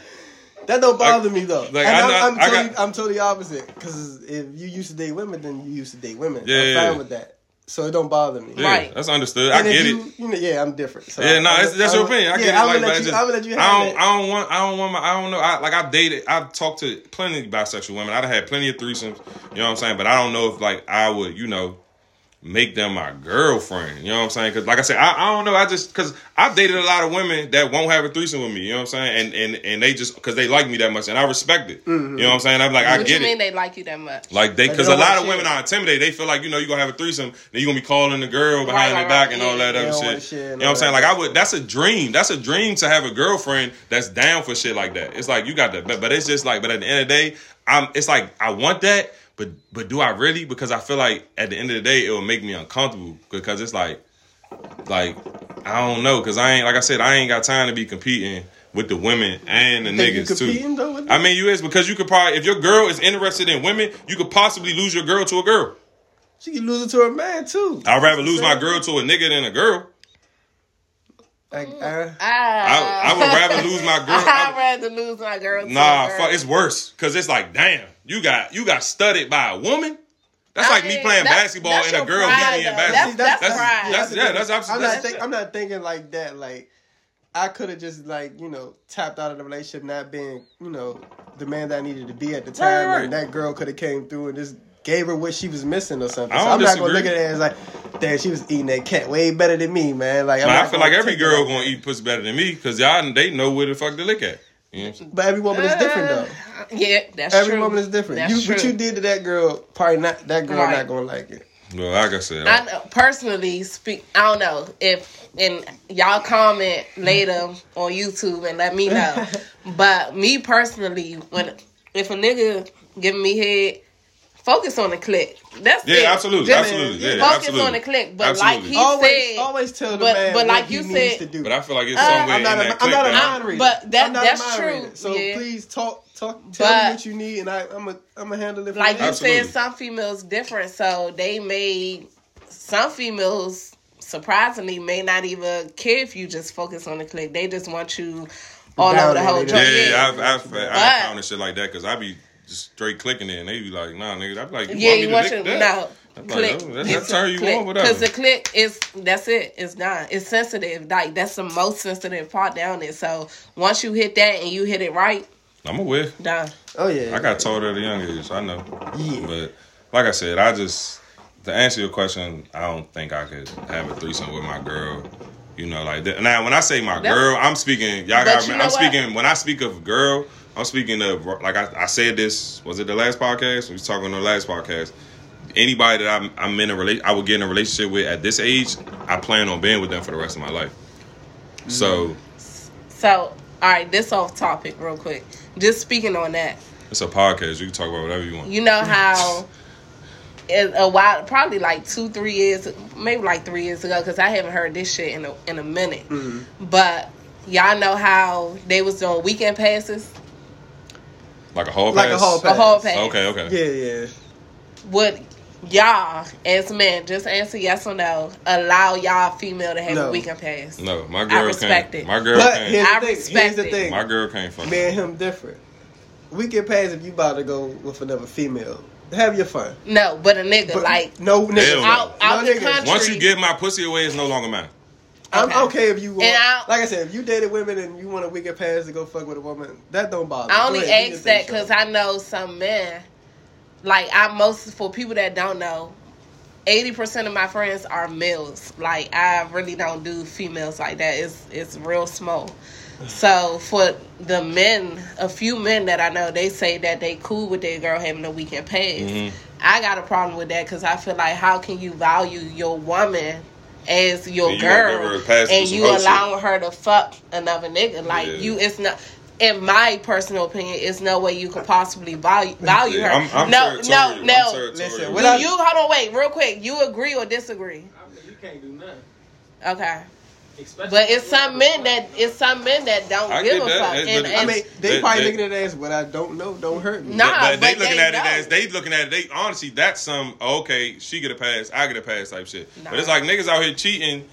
That don't bother me though. like, and I I'm, not- I'm, I totally, got- I'm totally opposite. Because if you used to date women, then you used to date women. Yeah, I'm yeah, fine yeah. with that. So it don't bother me. Yeah, Right. that's understood. I And if get you, it. You know, yeah, I'm different. So Yeah, no, I'm- that's, that's your I'm- opinion. I yeah, get it. I'm Like, gonna let you. just, I'm let you I don't, it. I don't want, I don't want my, I don't know. I, like I've dated, I've talked to plenty of bisexual women. I've had plenty of threesomes. You know what I'm saying? But I don't know if like I would, you know, make them my girlfriend. You know what I'm saying? Because like I said, I, I don't know. I just because I've dated a lot of women that won't have a threesome with me. You know what I'm saying? And and and they just because they like me that much, and I respect it. Mm-hmm. You know what I'm saying? I'm like, I what you mean it. they like you that much? Like they, because a lot wanna of women are intimidated. They feel like you know you're gonna have a threesome, then you're gonna be calling the girl behind Right, their right, back right. and all that They other don't shit. You know what I'm saying? Like I would. That's a dream. That's a dream to have a girlfriend that's down for shit like that. It's like you got that, but, but it's just like. But at the end of the day, I'm. It's like I want that, but but do I really? Because I feel like at the end of the day, it will make me uncomfortable because it's like, like I don't know. Because I ain't like I said, I ain't got time to be competing with the women and the Think you niggas too. though? I mean, you is because you could probably if your girl is interested in women, you could possibly lose your girl to a girl. she can lose it to a man too. I'd rather lose my girl to a nigga than a girl. Like, uh, I, I would rather lose my *laughs* girl. I'd rather lose my girl. nah, a girl. fuck, it's worse because it's like, damn, you got you got studied by a woman. That's I like me playing that's- basketball that's and a girl pride, beating me in basketball. That's- that's that's pride. that's yeah, that's I'm absolutely. not. Think, I'm not thinking like that. Like, I could have just like you know tapped out of the relationship, not being you know the man that I needed to be at the time, right. and that girl could have came through and just gave her what she was missing or something. I So don't I'm not gonna look at it as like, damn, she was eating that cat way better than me, man. Like, I'm Man, I feel like every girl like gonna eat pussy better than me because y'all they know where the fuck to look at. You know what I'm saying? But every woman is different though. Uh, Yeah, that's true. Every true. woman is different. That's you, true. what you did to that girl, probably not. That girl Right. not gonna like it. Well, like I said, I know, personally speak. I don't know if and y'all comment later on YouTube and let me know. *laughs* but me personally, when if a nigga giving me head, focus on the click. That's yeah, it. absolutely, Just absolutely, yeah, focus absolutely. on the click. But Absolutely. like he always, said, always tell the but- man but what like he you needs said- to do. But I feel like it's Uh, somewhere I'm not, in a, that I'm click not a mind reader. But that- I'm not that's a mind true, reader. So yeah. please talk, talk, tell But- me what you need, and I, I'm a, I'm gonna handle it. For like you Absolutely. said, some females different. So they may, some females surprisingly may not even care if you just focus on the click. They just want you all Down over the there, whole joint. Yeah, Yeah, I've, I've, I've But- encountered shit like that because I be just straight clicking it and they be like, nah, nigga. I be like, you yeah, want me you to want lick you that? no. I'm Click. like, oh, that's, It's *laughs* that's turn you click. on, whatever. Because the click is that's it. It's not. It's sensitive. Like that's the most sensitive part down there. So once you hit that and you hit it right, I'm aware. done. Oh yeah, I got told at a young age. I know. Yeah. But like I said, I just to answer your question, I don't think I could have a threesome with my girl. You know, like that. Now, when I say my That's- girl, I'm speaking. Y'all got. me. I'm what? speaking. When I speak of girl, I'm speaking of like I, I said this. Was it the last podcast? We was talking on the last podcast. Anybody that I'm, I'm in a relation, I would get in a relationship with at this age. I plan on being with them for the rest of my life. So mm-hmm. So all right, this off topic real quick. Just speaking on that. it's a podcast. You can talk about whatever you want. You know how it, a while, probably like two, three years, maybe like three years ago, because I haven't heard this shit in a in a minute. Mm-hmm. But y'all know how they was doing weekend passes. Like a hall Like a pass? hall A pass. whole pass. Okay, okay. yeah, yeah. Would y'all, as men, just answer yes or no, allow y'all female to have No. a weekend pass? No, my girl respect can't. it. My girl But can't. here's I the thing. respect Here's the it. thing. My girl can't fuck. Me and him different. We get past if you about to go with another female. Have your fun. No, but a nigga But like no nigga Hell no. out out No the niggas. country. Once you give my pussy away, it's no longer mine. I'm Okay. okay if you want. And I- like I said, if you dated women and you want a weekend pass to go fuck with a woman, that don't bother. I only ahead, ask that because Sean. I know some men. Like I most for people that don't know, eighty percent of my friends are males. Like I really don't do females like that. It's it's real small. So for the men, a few men that I know, they say that they cool with their girl having a weekend pass. Mhm. I got a problem with that because I feel like how can you value your woman as your And you gonna give her girl a pass and you hoe shit. allowing her to fuck another nigga? Like Yeah. you, it's not. In my personal opinion, it's no way you could possibly value value Yeah, her. I'm, I'm no, territorial. no, I'm no. Listen, Do I- you hold on? Wait, real quick. You agree or disagree? You can't do nothing. Okay, Especially but it's some men that it's some men that don't I give a fuck. It- And, I and mean, they, They- probably they- looking at it as what I don't know don't hurt me. Nah, but, they but looking they at it as they looking at it. They honestly, that's some okay. She get a pass, I get a pass type shit. Nah. But it's like niggas out here cheating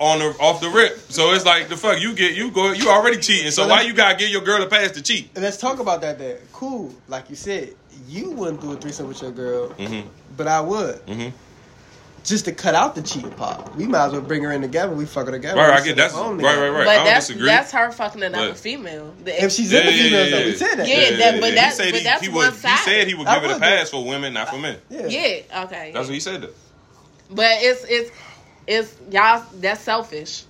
on the off the rip. So it's like the fuck you get you go you already cheating. So why you gotta give your girl a pass to cheat? And let's talk about that. There, cool. Like you said, you wouldn't do a threesome with your girl, Mm-hmm. but I would. Mm-hmm. Just to cut out the cheating part. We might as well bring her in together. We fuck her together. Right, I get that's right, right, right. but I don't that's disagree. that's her fucking another But- female. If she's in the females, though, we said that. Yeah, that- but He that's- said but he, that's he one would. He said he would I give it a would pass for women, not for men. Yeah. yeah, okay. That's what he said. Though. But it's it's it's y'all that's selfish.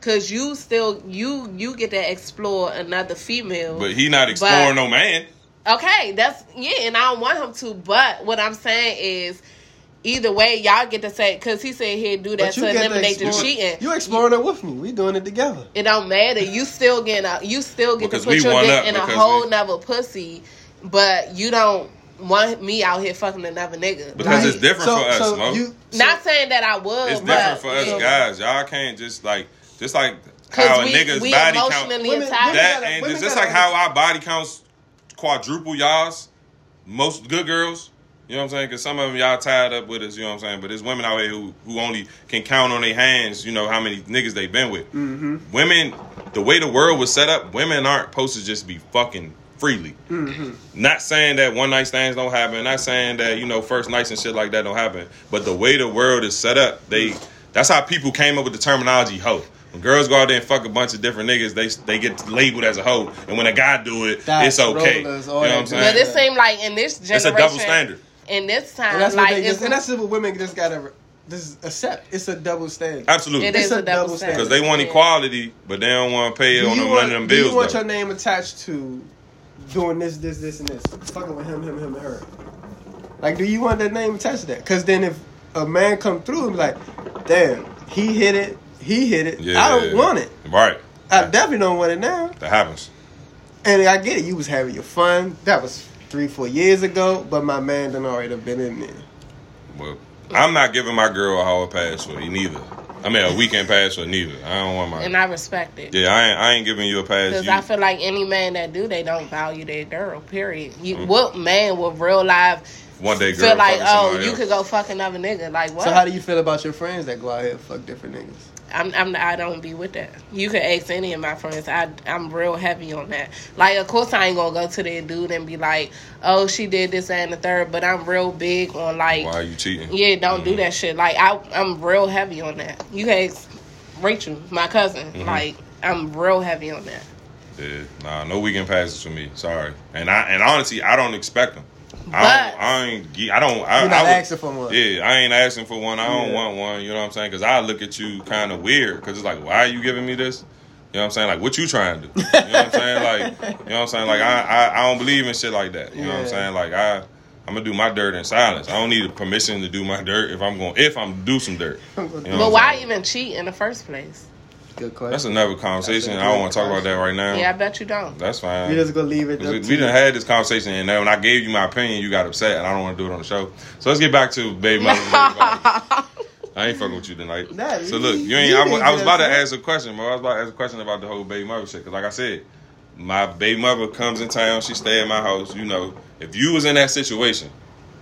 Cause you still you you get to explore another female. But he not exploring But- no man. okay, that's yeah, and I don't want him to. But what I'm saying is, either way, y'all get to say because he said he'd do that to you get to eliminate the cheating. You exploring it with me. We doing it together. it don't matter. You still get a, you still get Because to put we your one dick up, in a whole we- nother pussy, but you don't want me out here fucking another nigga. Because Like, it's different for us, so Mo. you, so- not saying that I would, It's but different for us yeah. guys. Y'all can't just like just like Cause how a we, nigga's we body count. emotionally Women- attached. That gotta- and women just gotta like how our body counts quadruple y'all's. Most good girls, you know what I'm saying? Because some of them y'all tied up with us, you know what I'm saying? But there's women out here who who only can count on their hands, you know how many niggas they've been with. Mm-hmm. Women, the way the world was set up, women aren't supposed to just be fucking freely. Mm-hmm. Not saying that one night stands don't happen. Not saying that you know first nights and shit like that don't happen. But the way the world is set up, they that's how people came up with the terminology hoe. When girls go out there and fuck a bunch of different niggas, they they get labeled as a hoe, and when a guy do it, That's it's okay. rollers, you know what I'm saying? But it seemed like in this generation, It's a double standard. In this time, And that's what like they it's just, and that's what women just gotta just accept. It's a double standard. Absolutely, it because is It's a a double double standard they want equality, but they don't want to pay Do on you them, want, none of them do you want though. your name attached to doing this, this, this, and this? Fucking with him, him, him, and her. Like, do you want that name attached to that? Because then if a man come through and be like, damn, he hit it, he hit it, Yeah, I don't want it. Right, I definitely don't want it now. that happens. And I get it, you was having your fun. That was three, four years ago, but my man done already been in there. Well, I'm not giving my girl a hall pass for you neither. I mean, a weekend pass for neither. I don't want my. and I respect it. Yeah, I ain't, I ain't giving you a pass. Because I feel like any man that do, they don't value their girl. Period. You, Mm-hmm. What man with real life one day, girl, feel like, oh, you else. could go fuck another nigga? Like what? So how do you feel about your friends that go out here and fuck different niggas? I'm, I'm I don't be with that. You can ask any of my friends. I I'm real heavy on that. Like, of course, I ain't gonna go to that dude and be like, oh, she did this that, and the third. But I'm real big on like, Why are you cheating? yeah, don't Mm-hmm. do that shit. Like, I I'm real heavy on that. You can ask Rachel, my cousin. Mm-hmm. Like, I'm real heavy on that. Yeah, nah, no weekend passes for me. Sorry, and I and honestly, I don't expect them. I But- don't. I ain't. I don't. I, You're not I would- asking for one. Yeah, I ain't asking for one. I don't Yeah. want one. You know what I'm saying? Because I look at you kind of weird. Because it's like, why are you giving me this? You know what I'm saying? Like, what you trying to do? You know what I'm saying? Like, you know what I'm saying? Like, I I, I don't believe in shit like that. You know what I'm saying? Like, I I'm gonna do my dirt in silence. I don't need permission to do my dirt if I'm going if I'm do some dirt. *laughs* You know But why saying? even cheat in the first place? Good question. That's another conversation. That's a I don't want to talk about that right now. Yeah, I bet you don't. That's fine. We just gonna leave it. We, to we done had this conversation, and then when I gave you my opinion, you got upset, and I don't want to do it on the show. So let's get back to baby mother. and baby father. *laughs* I ain't fucking with you tonight. Nah, so look, you you ain't. I, was- I was about to ask a question, bro. I was about to ask a question about the whole baby mother shit. Because like I said, my baby mother comes in town. She stay at my house. You know, if you was in that situation,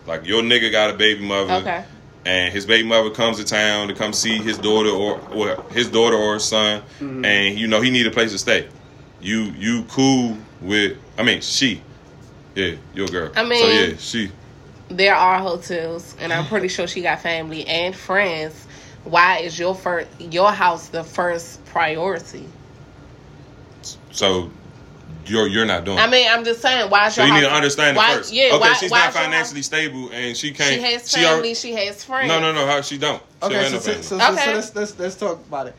like your nigga got a baby mother, Okay. And his baby mother comes to town to come see his daughter or, or his daughter or his son, Mm-hmm. and you know he need a place to stay. You you cool with? I mean, she, yeah, your girl. I mean, so mean- yeah, she. There are hotels, and I'm pretty sure she got family and friends. Why is your first your house the first priority? So you're you're not doing. I mean, I'm just saying, why is so your you need to understand it why, first. Yeah, okay, why, she's why not financially stable, and she can't. She has alre- family. She has friends. no, no, no. How she don't? She Okay, don't so, so, family. so, so, let's, let's let's talk about it.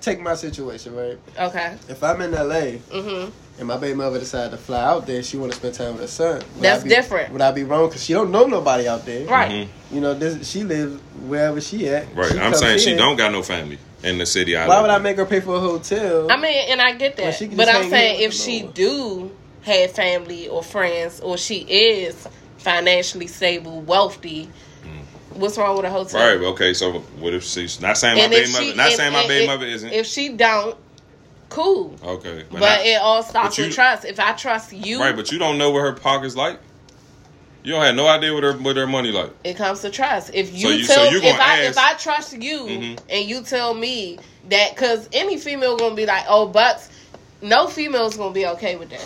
take my situation right. Okay. If I'm in LA Mhm. And my baby mother decided to fly out there, she want to spend time with her son. would That's be- different. Would I be wrong? Because she don't know nobody out there. Right. Mhm. You know, this, she lives wherever she at. Right. She I'm comes saying she don't got no family in the city. I Why live would I make her pay for a hotel? I mean, and I get that, but I'm saying if she them. do have family or friends, or she is financially stable, wealthy, what's wrong with a hotel? Right. Okay. So what if she's not saying my baby if mother? Not and- saying my baby mother isn't. If she don't, cool. okay. But, not- it all but you- with trust. If I trust you, Right, but you don't know what her pocket's like. You don't have no idea what her what her money like. it comes to trust. If you So you- so tell, you if I ask- if I trust you Mhm. and you tell me that, because any female gonna be like, oh, but no female's gonna be okay with that.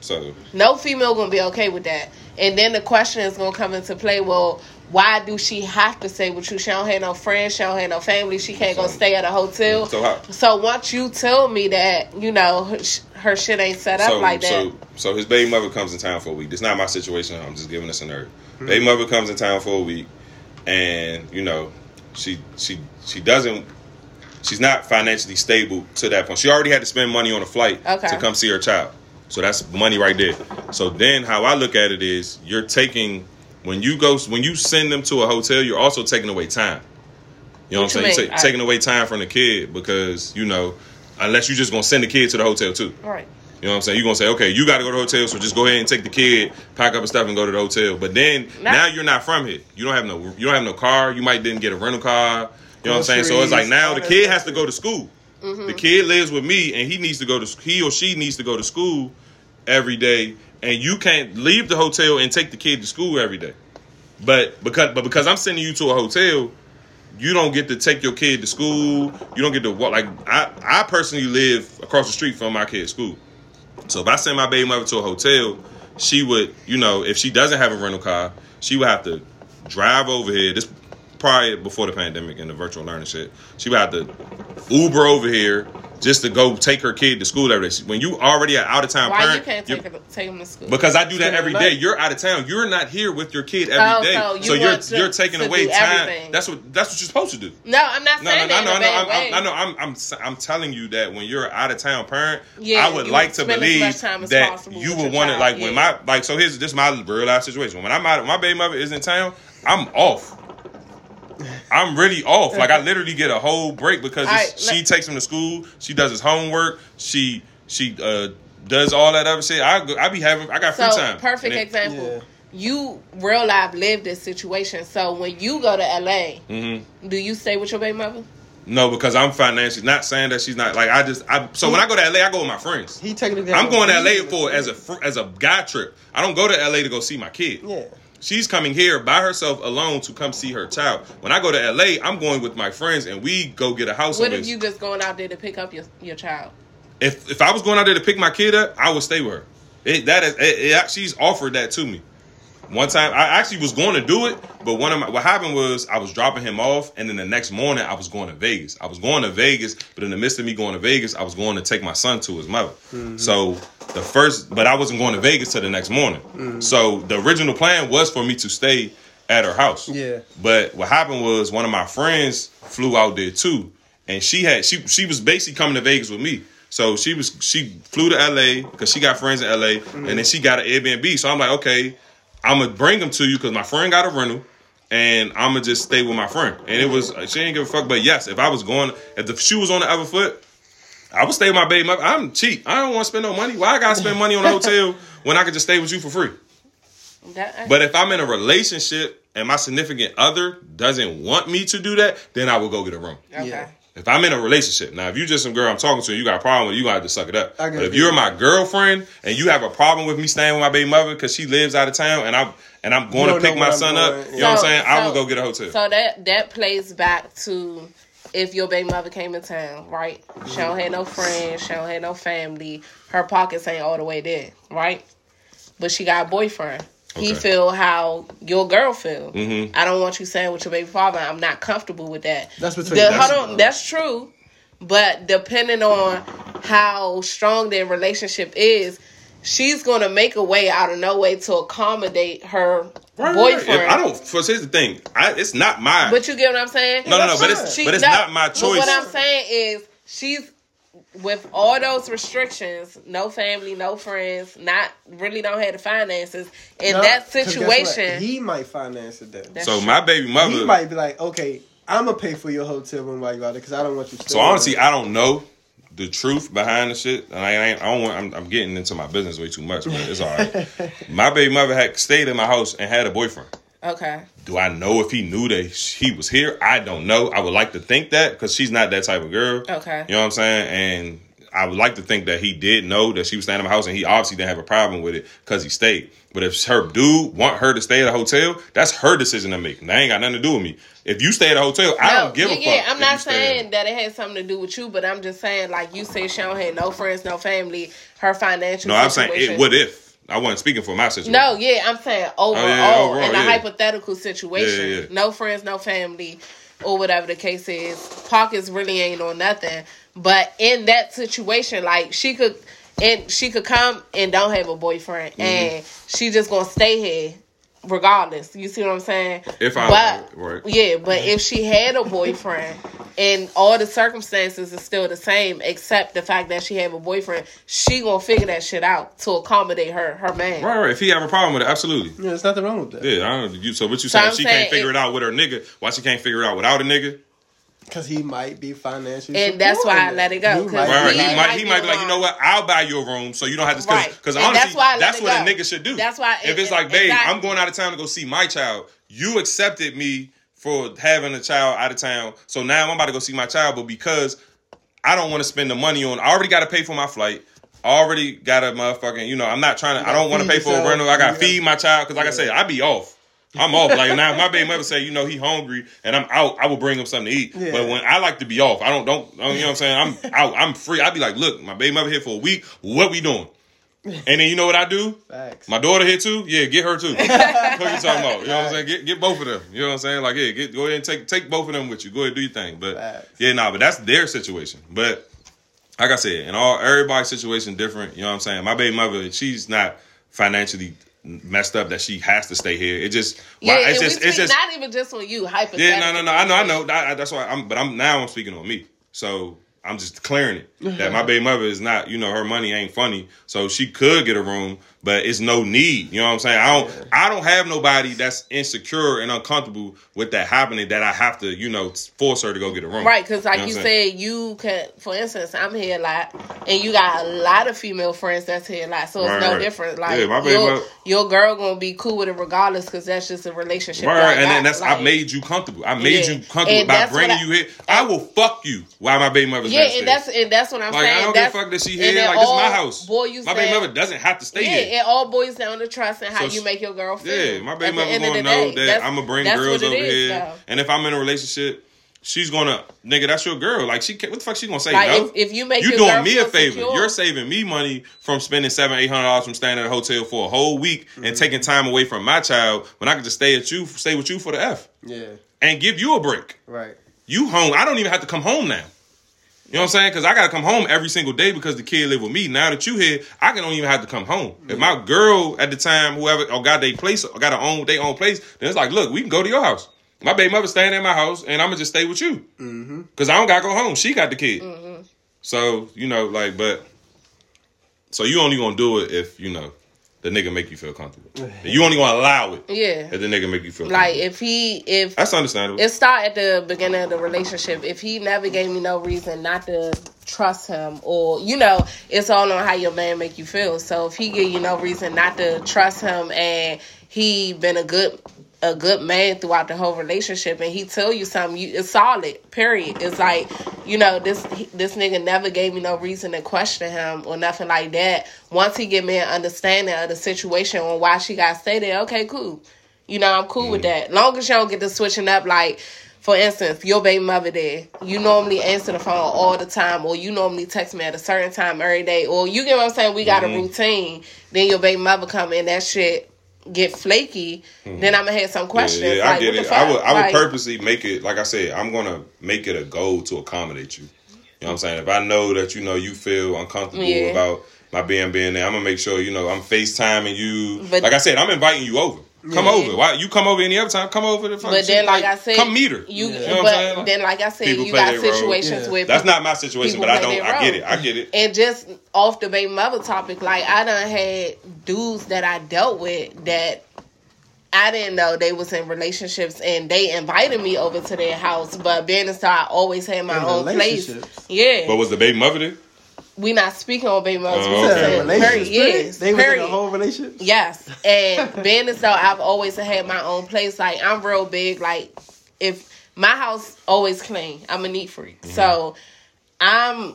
So No female gonna be okay with that. And then the question is gonna come into play. Well, why do she have to stay with you? She don't have no friends. She don't have no family. She can't go stay at a hotel. so how? So once you tell me that, you know, her, her shit ain't set up so like that. so so his baby mother comes in town for a week. It's not my situation. I'm just giving a scenario. Hmm. Baby mother comes in town for a week, and you know, she she she doesn't. She's not financially stable to that point. She already had to spend money on a flight Okay. to come see her child. So that's money right there. So then, how I look at it is, you're taking when you go when you send them to a hotel, you're also taking away time. You know what, What I'm saying? taking away time from the kid because you know, unless you're just gonna send the kid to the hotel too. right. You know what I'm saying? You're gonna say, okay, you got to go to the hotel, so just go ahead and take the kid, pack up his stuff, and go to the hotel. But then Not- now you're not from here. You don't have no, you don't have no car. You might didn't get a rental car. You know what I'm saying? So it's like now the kid has to go to school. Mm-hmm. The kid lives with me, and he needs to go to he or she needs to go to school every day, and you can't leave the hotel and take the kid to school every day. But because but because I'm sending you to a hotel, you don't get to take your kid to school. You don't get to walk. Like I, I personally live across the street from my kid's school. So if I send my baby mother to a hotel, she would, you know, if she doesn't have a rental car, she would have to drive over here. This prior before the pandemic and the virtual learning shit. She would have to Uber over here just to go take her kid to school every day. When you already are out of town Why parent, you can't take her, take him to school? because I do that every day. You're out of town. You're not here with your kid Oh, every day. so you so you're to- you're taking away time. everything. That's what that's what you're supposed to do. no, I'm not No, saying no, no, that no, no. I'm. I'm, I know. I'm, I'm, I'm telling you that when you're out of town parent, Yeah, I would like to believe much time as that you would want to child, like when my like. So here's this my real life situation. When I'm out, my baby mother is in town. I'm off. I'm really off. Like I literally get a whole break because right, she let- takes him to school. She does his homework. She she uh does all that other shit. I go- I be having I got free time. perfect And it- example. Yeah. You real life live this situation. So when you go to LA, Mhm. do you stay with your baby mother? No, because I'm financially not saying that she's not like I just I so when I go to LA I go with my friends. He technically. I'm going to LA for as a fr- as a guy trip. I don't go to LA to go see my kid. Yeah. She's coming here by herself alone to come see her child. When I go to LA, I'm going with my friends and we go get a house. What if there. you just going out there to pick up your your child? if if I was going out there to pick my kid up, I would stay with her. It, that is, it, it, she's offered that to me. One time, I actually was going to do it, but one of my what happened was I was dropping him off, and then the next morning I was going to Vegas. I was going to Vegas, but in the midst of me going to Vegas, I was going to take my son to his mother. Mm-hmm. So the first, but I wasn't going to Vegas till the next morning. Mm-hmm. So the original plan was for me to stay at her house. Yeah. But what happened was one of my friends flew out there too, and she had she she was basically coming to Vegas with me. So she was she flew to LA because she got friends in LA, and then mm-hmm. she got an Airbnb. So I'm like, okay, I'm gonna bring them to you because my friend got a rental, and I'm gonna just stay with my friend. And it was she didn't give a fuck. But yes, if I was going, if the shoe was on the other foot, I would stay with my baby. mother. I'm cheap. I don't want to spend no money. Why I gotta spend money on a hotel *laughs* when I could just stay with you for free? That, But if I'm in a relationship and my significant other doesn't want me to do that, then I will go get a room. okay. Yeah. If I'm in a relationship, now if you just some girl I'm talking to, and you got a problem with, you gotta have to suck it up. But if you're my girlfriend and you have a problem with me staying with my baby mother because she lives out of town and I'm and I'm going to pick my what I'm son up, doing. you know what I'm So- saying? I so- will go get a hotel. So that that plays back to if your baby mother came in town, right? She don't have no friends, she don't have no family, her pockets ain't all the way there, right? But she got a boyfriend. He Okay. feel how your girl feel. Mhm. I don't want you staying with your baby father. I'm not comfortable with that. That's between The- them, hold on, though. that's true. But depending on how strong their relationship is, she's gonna make a way out of no way to accommodate her Right, right, right. boyfriend. If I don't. First, here's the thing. I, it's not my. But you get what I'm saying? no, no, no. But it's She- but it's that- not my But choice. what I'm saying is, she's with all those restrictions, no family, no friends, not really don't have the finances. In No, that 'cause guess what? situation, he might finance it then. So true. my baby He mother. might be like, okay, I'm gonna pay for your hotel room while you're out there because I don't want you. To. So honestly, I don't know the truth behind the shit, and I ain't. I don't want. I'm, I'm getting into my business way too much, but it's all right. *laughs* my baby mother had stayed in my house and had a boyfriend. Okay. Do I know if he knew that he was here? I don't know. I would like to think that because she's not that type of girl. Okay. You know what I'm saying? And I would like to think that he did know that she was staying in my house, and he obviously didn't have a problem with it because he stayed. But if her dude want her to stay at a hotel, that's her decision to make. That ain't got nothing to do with me. If you stay at a hotel, I don't give yeah, a fuck. yeah, I'm not saying that it had something to do with you, but I'm just saying, like you said, she don't have no friends, no family. Her financial. No, I'm saying it. What if? I wasn't speaking for my situation. No, yeah, I'm saying overall, yeah, overall, in a yeah. hypothetical situation, yeah. no friends, no family, or whatever the case is. Pockets really ain't on nothing. But in that situation, like she could, and she could come and don't have a boyfriend, Mm-hmm. and she just gonna stay here regardless. You see what I'm saying? If I- but right. yeah, but if she had a boyfriend and all the circumstances is still the same, except the fact that she have a boyfriend, she gonna figure that shit out to accommodate her her man. Right, right. If he have a problem with it, absolutely. Yeah, there's nothing wrong with that. Yeah, I don't. know You, so what you So saying? I'm She saying can't figure it- it out with her nigga. Why she can't figure it out without a nigga? Because he might be financially. And that's why I let it go, He 'cause might Right, right. be- He might. might He be might be like, you know what? I'll buy you a room so you don't have to. Right. Because And honestly, that's why that's it what a nigga should do. That's why If it- it's like, babe, exactly. I'm going out of town to go see my child. You accepted me for having a child out of town, so now I'm about to go see my child. But because I don't want to spend the money on, I already got to pay for my flight. I already got a motherfucking, you know, I'm not trying to. I don't want to pay for a rental. I got to feed my child because, like I said, I be off. I'm off. Like now, my baby mother say, you know, he hungry and I'm out. I will bring him something to eat. Yeah. But when I like to be off, I don't don't. You know what I'm saying? I'm *laughs* out. I'm free. I'd be like, look, my baby mother here for a week. What we doing? And then you know what I do? Facts. My daughter here too. Yeah, get her too. *laughs* what you talking about? You know what I'm saying? Get get both of them. You know what I'm saying? Like, yeah, get go ahead and take take both of them with you. Go ahead and do your thing. But Facts. yeah, nah, but that's their situation. But like I said, in all everybody's situation different. You know what I'm saying? My baby mother, she's not financially messed up that she has to stay here. It just Yeah, why- it's just it's just not even just on you. Hypothetically. yeah, no, no, no. I know, I know. That, that's why I'm. But I'm now. I'm speaking on me. So I'm just clearing it *laughs* that my baby mother is not. You know, her money ain't funny. So she could get a room, but it's no need. You know what I'm saying? I don't. I don't have nobody that's insecure and uncomfortable with that happening. That I have to, you know, force her to go get a room. Right, because like know you what said, you can. For instance, I'm here a lot, and you got a lot of female friends that's here a lot, so it's Right, no right. different. Like Yeah, my baby your, your girl gonna be cool with it regardless, because that's just a relationship. Right, and then got, that's I made you comfortable. I made Yeah. you comfortable And by bringing I- you here. I will fuck you while my baby mother's Yeah, downstairs. and that's and that's what I'm like saying. I don't that's, give a fuck that she here. Like this is my house. Boy, boils my baby mother doesn't have to stay Yeah, here. It all boils down to trust and how So you make your girl feel. Yeah, my baby At the mother end of gonna the know day, that that's- I'm gonna bring girls over it is, here, though. and if I'm in a relationship, she's gonna nigga, that's your girl. Like she, what the fuck she gonna say Like no? if, if you make you your doing girl me a favor. secure- You're saving me money from spending seven, eight hundred dollars from staying at a hotel for a whole week Mm-hmm. and taking time away from my child when I could just stay at you, stay with you for the f Yeah. and give you a break. Right. You home. I don't even have to come home now. You know what I'm saying? Because I gotta come home every single day because the kid live with me. Now that you here, I can don't even have to come home. If my girl at the time, whoever or got their place or got her own their own place, then it's like, look, we can go to your house. My baby mother staying at my house, and I'm gonna just stay with you mm-hmm. because I don't gotta go home. She got the kid, mm-hmm. so you know, like, but so you only gonna do it if you know the nigga make you feel comfortable. You only gonna allow it yeah, if the nigga make you feel like if he if That's understandable. it start at the beginning of the relationship. If he never gave me no reason not to trust him, or you know, it's all on how your man make you feel. So if he give you no reason not to trust him, and he been a good a good man throughout the whole relationship, and he tell you something, you it's solid. Period. It's like you know this this nigga never gave me no reason to question him or nothing like that. Once he give me an understanding of the situation and why she got stay there, okay, cool. You know, I'm cool with mm-hmm. that. Long as you don't get to switching up, like, for instance, your baby mother there, you normally answer the phone all the time, or you normally text me at a certain time every day, or you get what I'm saying, we got a mm-hmm. routine, then your baby mother come in, that shit get flaky, mm-hmm. then I'm gonna have some questions. Yeah, yeah, like, I get it. I would, I would Like, purposely make it like I said. I'm gonna make it a goal to accommodate you. You know what I'm saying? If I know that you know you feel uncomfortable Yeah. about my being being there, I'm gonna make sure you know I'm FaceTiming you. But- like I said, I'm inviting you over. Come Yeah. over. Why you come over any other time? Come over to fucking. But then, shit, like, I said, come meet her. You, Yeah. You know but? Like, then, like I said, people you got situations Yeah. with That's not my situation, but I don't. I get it. I get it. And just off the baby mother topic, like I done had dudes that I dealt with that I didn't know they was in relationships and they invited me over to their house, but being a star, I always had my In own place. Yeah, But was the baby mother there? We not speaking on baby mothers. Oh, we okay. just Yeah, saying, relationships. period. period. Yes, They was in a whole relationship. Yes, and *laughs* being as though I've always had my own place. Like I'm real big. Like if my house always clean, I'm a neat freak. Mm-hmm. So I'm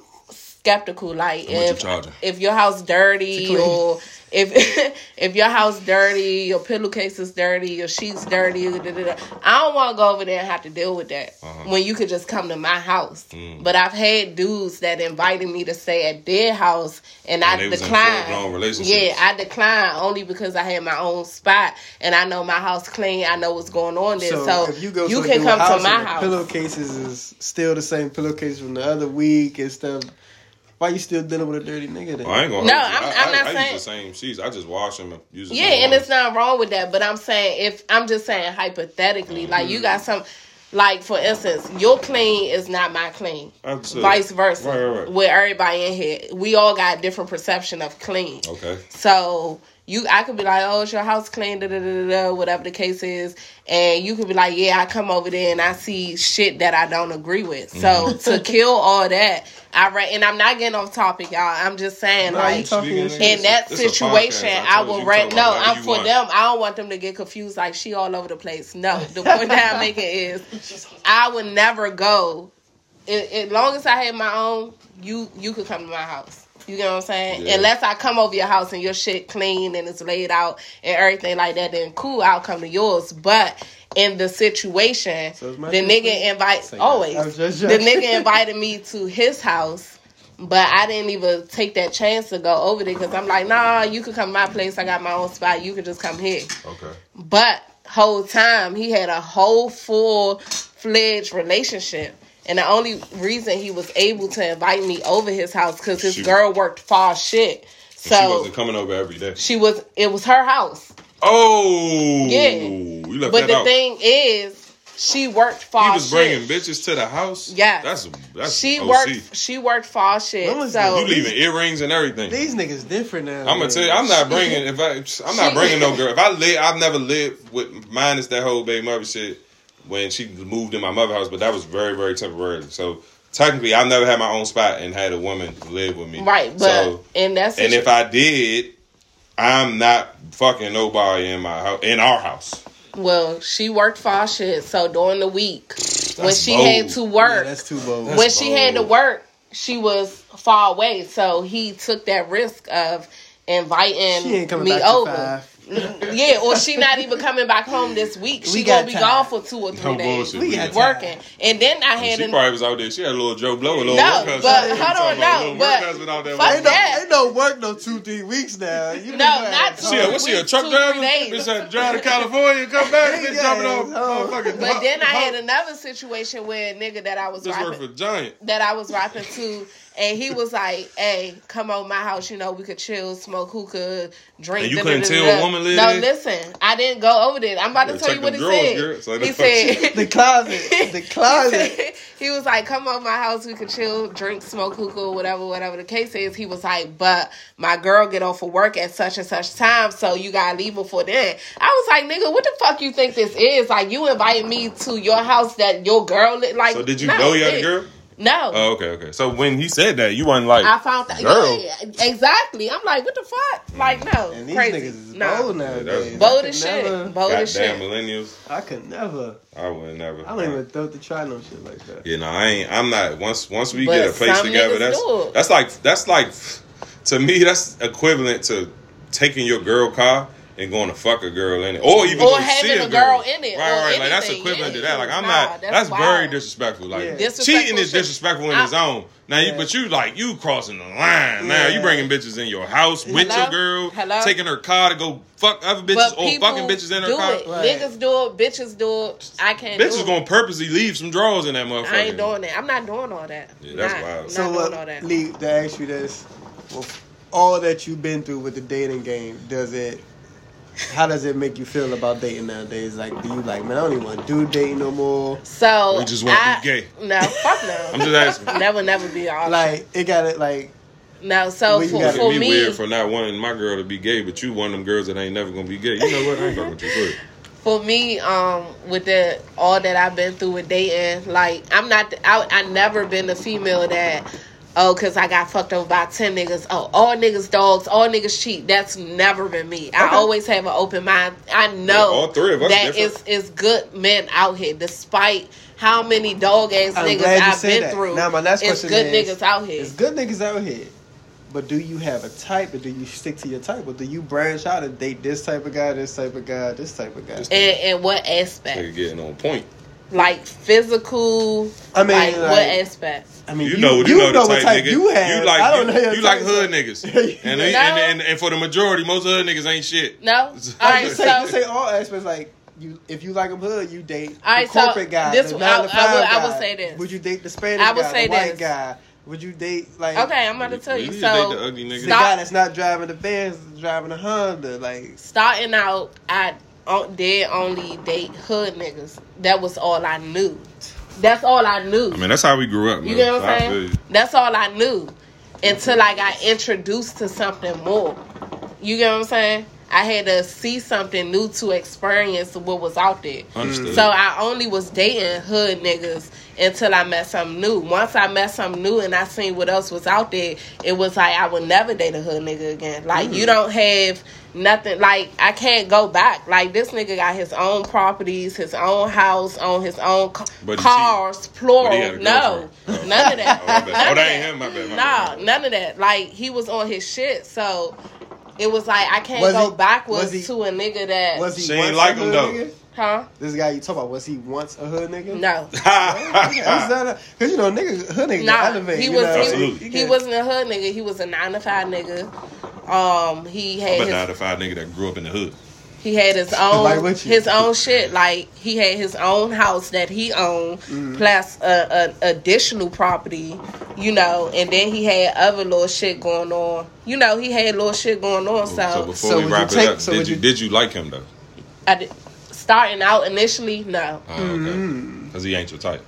skeptical. Like How you if if your house dirty or if *laughs* if your house dirty, your pillowcase is dirty, your sheets dirty, da, da, da, I don't want to go over there and have to deal with that Uh-huh. when you could just come to my house. Mm. But I've had dudes that invited me to stay at their house, and I they was in declined. Yeah, I declined only because I had my own spot and I know my house clean. I know what's going on there. So, So, if you go to a can come house to my house. pillowcases is still the same pillowcase from the other week and stuff. Why you still dealing with a dirty nigga then? Oh, I ain't gonna. No, hold. I'm- I, I'm I, not I saying- use the same sheets. I just wash them and use. the Yeah, same and ones. it's not wrong with that. But I'm saying if I'm just saying hypothetically, like you got mm-hmm. some, like for instance, your clean is not my clean. Absolutely. Vice versa. Right, right, right. With everybody in here, we all got different perception of clean. Okay. So you, I could be like, "Oh, it's your house clean?" Da, da, da, da, da, whatever the case is, and you could be like, "Yeah, I come over there and I see shit that I don't agree with." Mm-hmm. So *laughs* to kill all that, I re- and I'm not getting off topic, y'all. I'm just saying, Nah, you like, talking your shit. in that situation, podcast. I will you, rent. No, I'm for want. them. I don't want them to get confused. Like she all over the place. No, the point that I'm making is, *laughs* I would never go. As long as I have my own, you you could come to my house. You get what I'm saying? Yeah. Unless I come over your house and your shit clean and it's laid out and everything like that, then cool, I'll come to yours. But in the situation, So the nigga clean? invite always that. Just the nigga invited me to his house. But I didn't even take that chance to go over there because I'm like, nah, you could come to my place. I got my own spot. You could just come here. Okay. But whole time he had a whole full fledged relationship. And the only reason he was able to invite me over his house because his She- girl worked far shit. And she wasn't coming over every day. she was it was her house. Oh. Yeah. You left But that the out. thing is, she worked far he was shit. bringing bitches to the house. Yeah, That's that's she OC. worked she worked far shit. So You leaving earrings and everything. These niggas different now. I'm gonna tell you, I'm not bringing. *laughs* If I, I'm not bringing no girl. If I live, I've never lived with minus that whole baby mother shit when she moved in my mother house, but that was very, very temporary. So technically, I never had my own spot and had a woman live with me. right, but so, and that's and if I did, I'm not fucking nobody in my house in our house. well, she worked far shit. So during the week when she bold. had to Yeah, work, that's too bold. when she had to work, she was far away. So he took that risk of inviting she ain't coming me back to over. Five. Yeah, or she not even coming back home this week. She We gonna be time. gone for two or three No days. bullshit. We We got got- time. Working, and then I had She an, probably was out there. She had a little Joe Blow, a little No, work but You hold on, talking no, but out there fuck working. Ain't no, that. ain't no work no two, three weeks now. You No, not two She a, home. what's she a truck two, driver? three days. Bitch had to drive to California and come back. Bitch *laughs* Yeah, dropping off oh. motherfucking. But then I had another situation where a nigga that I was This rapping, for Giant. that I was rapping to, and he was like, "Hey, come over my house. You know, we could chill, smoke hookah, drink." And you da, couldn't da, da, tell a woman live No, listen, I didn't go over there. I'm about to Yeah, tell check you what them he drawers, said. girl. So he said. *laughs* The *laughs* closet. The closet. *laughs* he was like, "Come over my house. We could chill, drink, smoke hookah, whatever, whatever the case is." He was like, "But my girl get off of work at such and such time, so you gotta leave before then." I was like, "Nigga, what the fuck you think this is? Like, you invited me to your house that your girl li- like." So did you know you had a bitch. girl? No. Oh, okay, okay. So when he said that, you weren't like, I found that. Girl. Yeah, exactly. I'm like, what the fuck? Mm. Like, no. And these crazy. niggas is no. bold nowadays. that's- Bold as shit. never- Bold as shit. millennials. I could never. I would never. I don't even thought to try no shit like that. You know, I ain't. I'm not. Once once we But get a place together, that's that's like that's like to me that's equivalent to taking your girl car and going to fuck a girl in it, or even Or go see having a a girl in it, Right, or right. Like that's anything, equivalent to that. Like I'm Nah, not. that's That's, very disrespectful. Like Yeah. Disrespectful cheating is shit. disrespectful in I- its own. Now, you, but you like you crossing the line. Now you bringing bitches in your house with Hello? your girl, Hello? taking her car to go fuck other bitches But or fucking bitches in her do car. it. Right. Niggas do it. Bitches do it. I can't. do Bitches it. gonna purposely leave some drawers in that motherfucker. I ain't doing that. I'm not doing all that. Yeah, that's not, wild. Not So doing what, all that. Lee, to ask you this, well, all that you've been through with the dating game, does it how does it make you feel about dating nowadays? Like, do you like, man, I don't even want to do dating no more. So We just want to be gay. No, fuck no. *laughs* I'm just asking. Never, never be all Like, it got it like, No, so Well, you for, for me, me, weird for not wanting my girl to be gay, but you one of them girls that ain't never gonna be gay. You know what? I ain't fucking with you. Go ahead. for me, um, with the all that I've been through with dating, like I'm not, I, I never been a female that, oh, cause I got fucked over by ten niggas. Oh, all niggas dogs, all niggas cheat. That's never been me. I always have an open mind. I know Yeah, all three of us that different. is is good men out here, despite how many dog ass I'm niggas I've been that. through. Now, my next it's question good is, niggas out here. it's good niggas out here. But do you have a type, or do you stick to your type, or do you branch out and date this type of guy, this type of guy, this type of guy? And, and what aspect? Nigga getting on point. Like physical. I mean, like, like- what aspect? I mean, You, know, you, know, the type, nigga. you have. You like I don't you, know your you like hood niggas, *laughs* and, No. and, and and for the majority, most hood niggas ain't shit. No. *laughs* All I right, just say, so just say all aspects. Like you, if you like them hood, you date All right, the so corporate guy. this- the I- nine I to would- five I would guy. say this. Would you date the Spanish I would guy, say the white this. guy? Would you date like okay, I'm about to tell you. You So date the ugly nigga. the guy that's not driving the Benz, driving the Honda? Like starting out, I on- did only date hood niggas. That was all I knew. That's all I knew. I mean, that's how we grew up. You get what I'm saying? That's all I knew until I got introduced to something more. You get what I'm saying? I had to see something new to experience what was out there. Understood. So I only was dating hood niggas until I met something new. Once I met something new and I seen what else was out there, it was like I would never date a hood nigga again. Like Mm. you don't have nothing. Like I can't go back. Like this nigga got his own properties, his own house, on his own ca- cars, he plural. No, girlfriend. *laughs* none of that. Oh, my bad. None Oh, that ain't him. My bad, my nah, bad. none of that. Like he was on his shit, so. It was like I can't Was go he- babecause was he- to a nigga that, was he She ain't like a him, though. nigga? huh? This guy you talk about was he once a hood nigga? No, *laughs* Because you know, nigga, hood nigga Nah, elevate. he you was know? he, Absolutely. he wasn't a hood nigga. He was a nine to five nigga. Um, he had But his, nine to five nigga that grew up in the hood. He had his *laughs* own Like his own shit. Like he had his own house that he owned, Mm-hmm. plus a, a additional property. You know, and then he had other little shit going on. You know, he had little shit going on. So, So before So we would you wrap take- it up, so did would you, you- did you like him though? I did, starting out initially, no, Oh, okay. Mm-hmm. Because he ain't your type.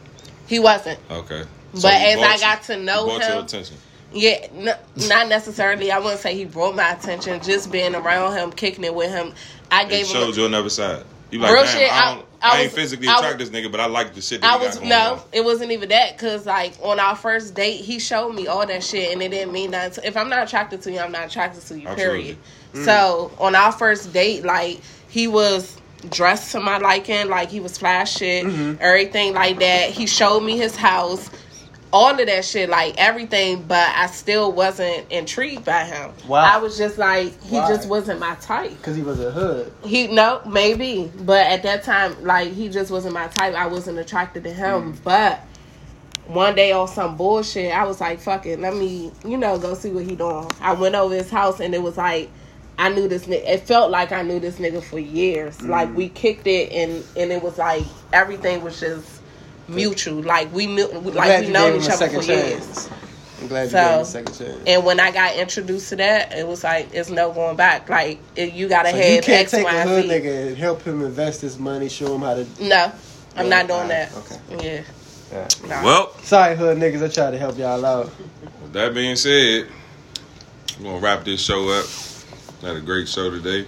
he wasn't. Okay. But So he as I got to know he your him, attention. Yeah, n- not necessarily. I wouldn't say he brought my attention. Just being around him, kicking it with him, I It gave him. showed you another side. You like, Real shit, I, I- don't, I I, ain't was- physically attracted to this nigga, but I like the shit that I was no, on. it wasn't even that. Cause like on our first date, he showed me all that shit, and it didn't mean nothing. If I'm not attracted to you, I'm not attracted to you. Period. So on our first date, like he was dressed to my liking, like he was flash shit, mm-hmm. everything like that. He showed me his house. All of that shit, like everything, but I still wasn't intrigued by him. Why? I was just like, he Why? just wasn't my type. Because he was a hood. He no, maybe, but at that time, like he just wasn't my type. I wasn't attracted to him. Mm. But one day on some bullshit, I was like, "Fuck it, let me, you know, go see what he doing." I went over his house, and it was like, I knew this. nigga. It felt like I knew this nigga for years. Like mm. we kicked it, and and it was like everything was just mutual. Like we knew, I'm like glad we you known gave each a other second for years. chance. I'm glad you So- gave him a second chance. And when I got introduced to that, it was like it's no going back. Like it, you gotta So have you can't X, take Y, a hood Z. nigga and help him invest his money, show him how to. No, I'm not doing that. okay. Yeah. Yeah. Nah. Well, Sorry, hood niggas. I tried to help y'all out. with that being said, we're gonna wrap this show up. Had a great show today.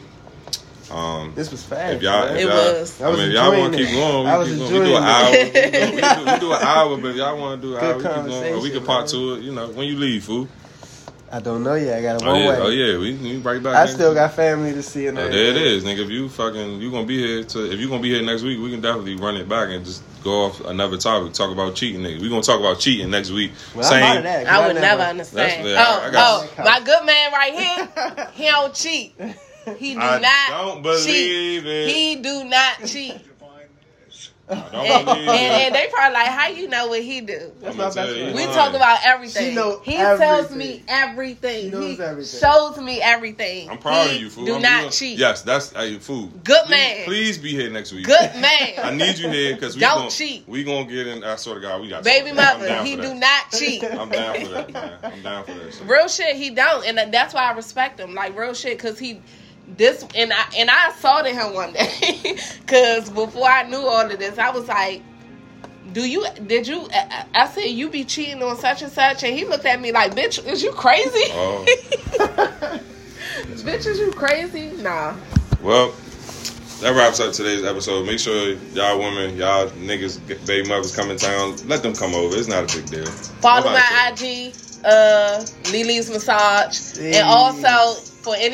Um, This was fast. if y'all, if It y'all, was. I I was mean, if y'all want to enjoying keep it. going, we, I was keep going. we do enjoying an hour. it. *laughs* we, do, we, do, we do an hour, but if y'all want to do an Good hour, we keep going. Or we can part man. to it. You know, when you leave, fool. I don't know yet. I got a Oh one yeah, way. oh yeah, we, we right back. I next still week. got family to see. And Oh, there it is, nigga. If you fucking you gonna be here to if you gonna be here next week, we can definitely run it back and just go off another topic. Talk about cheating, nigga. We gonna talk about cheating next week. Well, I'm out of I would never understand. That's- oh, I got- oh, my good man right here, he don't cheat. *laughs* He do I not don't believe cheat. it. He do not cheat. I don't And, believe and, it. and they probably like, how you know what he do? That's my best friend. We lying. talk about everything. She know he tells me everything. She knows he everything. shows me everything. I'm proud He of you, fool. Do I'm not doing- cheat. Yes, that's hey, fool. Good please, man. Please be here next week. Good man. *laughs* I need you here because we Don't gonna, cheat. We gonna get in. I swear to God, we got Baby something. Mother, he do not cheat. *laughs* I'm down for that, man. I'm down for that. Shit. Real shit, he don't, and that's why I respect him. Like real shit, cause he this and I and I assaulted him one day *laughs* because before I knew all of this, I was like, "Do you? Did you?" I, I said, "You be cheating on such and such," and he looked at me like, "Bitch, is you crazy? Oh. *laughs* *laughs* Bitch, is you crazy? Nah." Well, that wraps up today's episode. Make sure y'all women, y'all niggas, baby mothers come in town. Let them come over. It's not a big deal. Follow Nobody my cares. IG, uh, Lily's Massage, Hey. and also for any